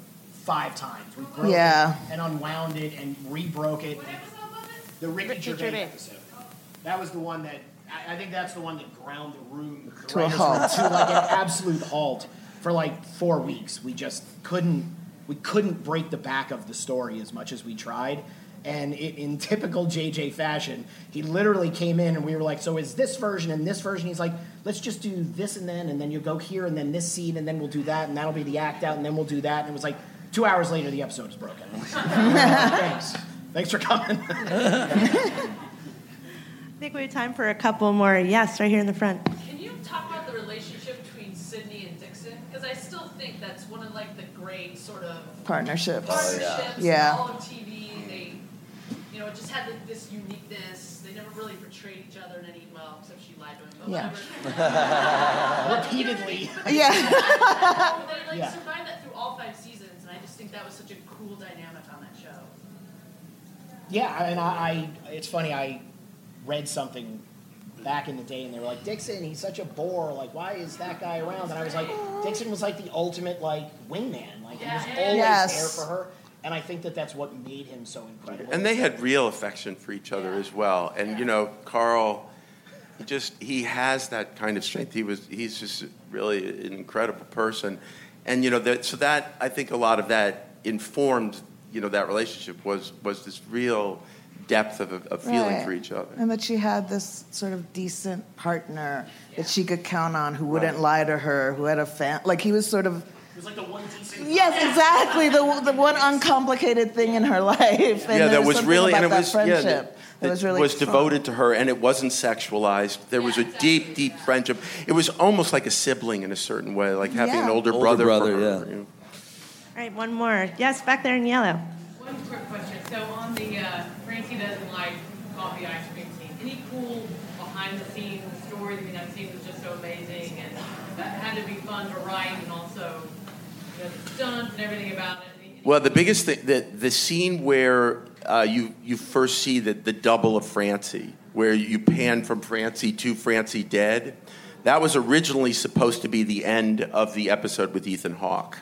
five times. We broke Yeah. it and unwound it and re-broke it. What episode? The Ricky, Ricky Gervais, Gervais. episode. That was the one that I, I think that's the one that ground the room the To a halt. to like an absolute halt for like four weeks. We just couldn't we couldn't break the back of the story as much as we tried. And it, in typical JJ fashion, he literally came in and we were like, "So is this version and this version?" He's like, "Let's just do this and then, and then you'll go here and then this scene and then we'll do that and that'll be the act out and then we'll do that." And it was like two hours later, the episode is broken. Thanks, thanks for coming. I think we have time for a couple more. Yes, right here in the front. Can you talk about the relationship between Sydney and and Dixon because I still think that's one of like the great sort of Partnerships. Oh, partnerships. Yeah. All of TV, they, you know, it just had like, this uniqueness. They never really portrayed each other in any well, except she lied to him. But Yeah. whatever. Repeatedly. Yeah. They like Yeah. survived that through all five seasons, and I just think that was such a cool dynamic on that show. Yeah, and I, I, it's funny. I read something back in the day, and they were like, Dixon, he's such a bore. Like, why is that guy around? And I was like, Dixon was like the ultimate like wingman. Like, he was always Yes. there for her. And I think that that's what made him so incredible. And they had real affection for each other as well. And you know, Carl, he just he has that kind of strength. He was he's just really an incredible person. And you know that so that I think a lot of that informed you know that relationship was was this real depth of, of feeling Right. for each other. And that she had this sort of decent partner that she could count on who wouldn't lie to her, who had a fan. Like he was sort of. It was like the one decent. Yes, exactly. The, the one uncomplicated thing in her life. And yeah, that was something really and it that was yeah, friendship that, that was really was strong. devoted to her, and it wasn't sexualized. There was a deep, deep friendship. It was almost like a sibling in a certain way, like having an older, Older brother. brother, for her, yeah. you know. All right, one more. Yes, back there in yellow. One quick question. So on the uh, Francie doesn't like coffee ice cream scene. Any cool behind the scenes stories? I mean, that scene was just so amazing, and that had to be fun to write, and also you know, the stunts and everything about it. Well, the biggest thing, the, the scene where uh, you, you first see the, the double of Francie, where you pan from Francie to Francie dead, that was originally supposed to be the end of the episode with Ethan Hawke.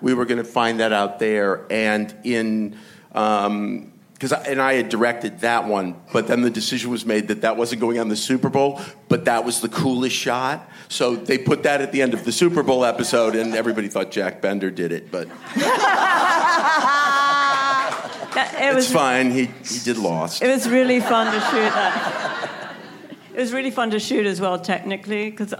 We were going to find that out there, and in. Um, because and I had directed that one, but then the decision was made that that wasn't going on the Super Bowl, but that was the coolest shot. So they put that at the end of the Super Bowl episode, and everybody thought Jack Bender did it, but That- it it's was fine. He he did Lost. It was really fun to shoot that. It was really fun to shoot as well, technically, because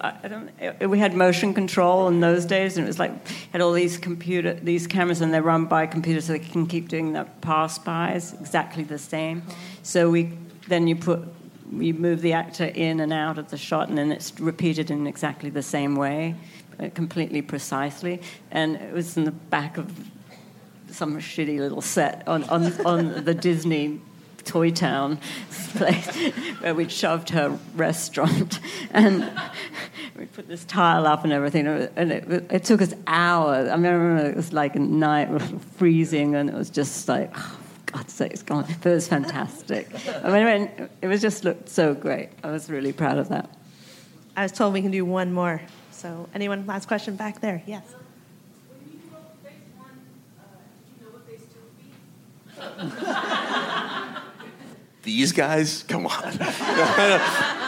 we had motion control in those days, and it was like had all these computer, these cameras, and they're run by computers, so they can keep doing the pass bys exactly the same. So we then you put you move the actor in and out of the shot, and then it's repeated in exactly the same way, uh, completely precisely. And it was in the back of some shitty little set on, on, on the Disney Toy Town place where we'd shoved her restaurant and we put this tile up and everything and it, it took us hours. I mean, I remember it was like a night freezing and it was just like, oh, for God's sake, it's gone. But it was fantastic. I mean, it was just looked so great. I was really proud of that. I was told we can do one more. So, anyone, last question back there? Yes. These guys, come on.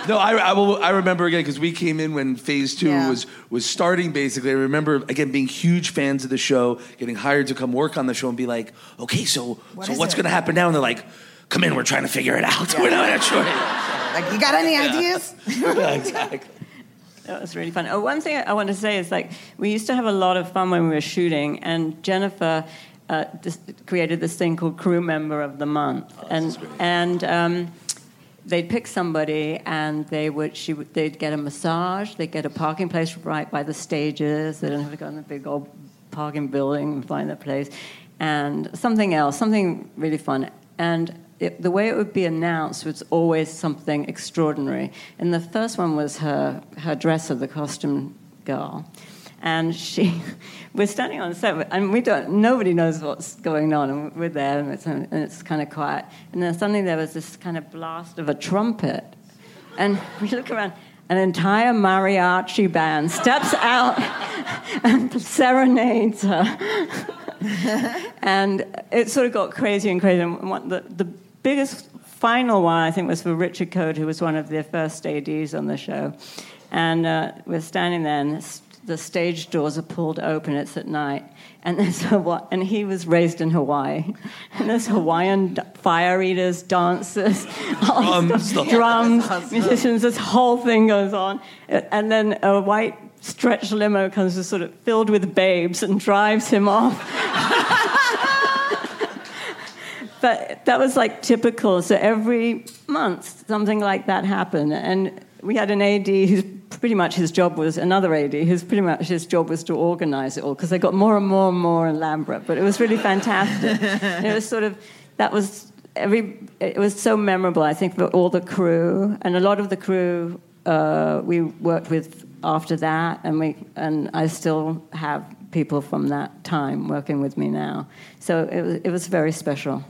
no, I, I, will, I remember again because we came in when phase two Yeah. was was starting. Basically, I remember again being huge fans of the show, getting hired to come work on the show, and be like, "Okay, so What so what's going to happen now?" And they're like, "Come in, we're trying to figure it out. We're not sure." Like, you got any ideas? yeah, exactly. That was really fun. Oh, one thing I want to say is like we used to have a lot of fun when we were shooting, and Jennifer uh, dis- created this thing called Crew Member of the Month, and and um, they'd pick somebody, and they would she would, they'd get a massage, they'd get a parking place right by the stages. They don't have to go in the big old parking building and find their place, and something else, something really fun, and. It, the way it would be announced was always something extraordinary. And the first one was her, her dresser, the costume girl. And she, we're standing on the set, and we don't, nobody knows what's going on, and we're there, and it's, and it's kind of quiet. And then suddenly there was this kind of blast of a trumpet. And we look around, an entire mariachi band steps out and serenades her. and it sort of got crazier and crazier. And one, the, the biggest final one, I think, was for Richard Code, who was one of the first ADs on the show. And uh, we're standing there, and this, the stage doors are pulled open. It's at night, and there's Hawaii, and he was raised in Hawaii, and there's Hawaiian fire eaters, dancers, Drums, stuff, the- drums, musicians. This whole thing goes on, and then a white stretch limo comes, sort of filled with babes, and drives him off. but that was like typical. So every month, something like that happened. And we had an AD whose pretty much his job was another AD. His pretty much his job was to organize it all because they got more and more and more elaborate. But it was really fantastic. it was sort of that was every. It was so memorable. I think for all the crew and a lot of the crew uh, we worked with after that, and we and I still have people from that time working with me now. So it was, it was very special.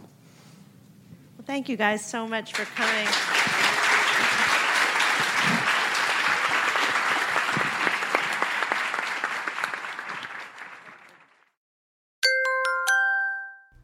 Well, thank you guys so much for coming.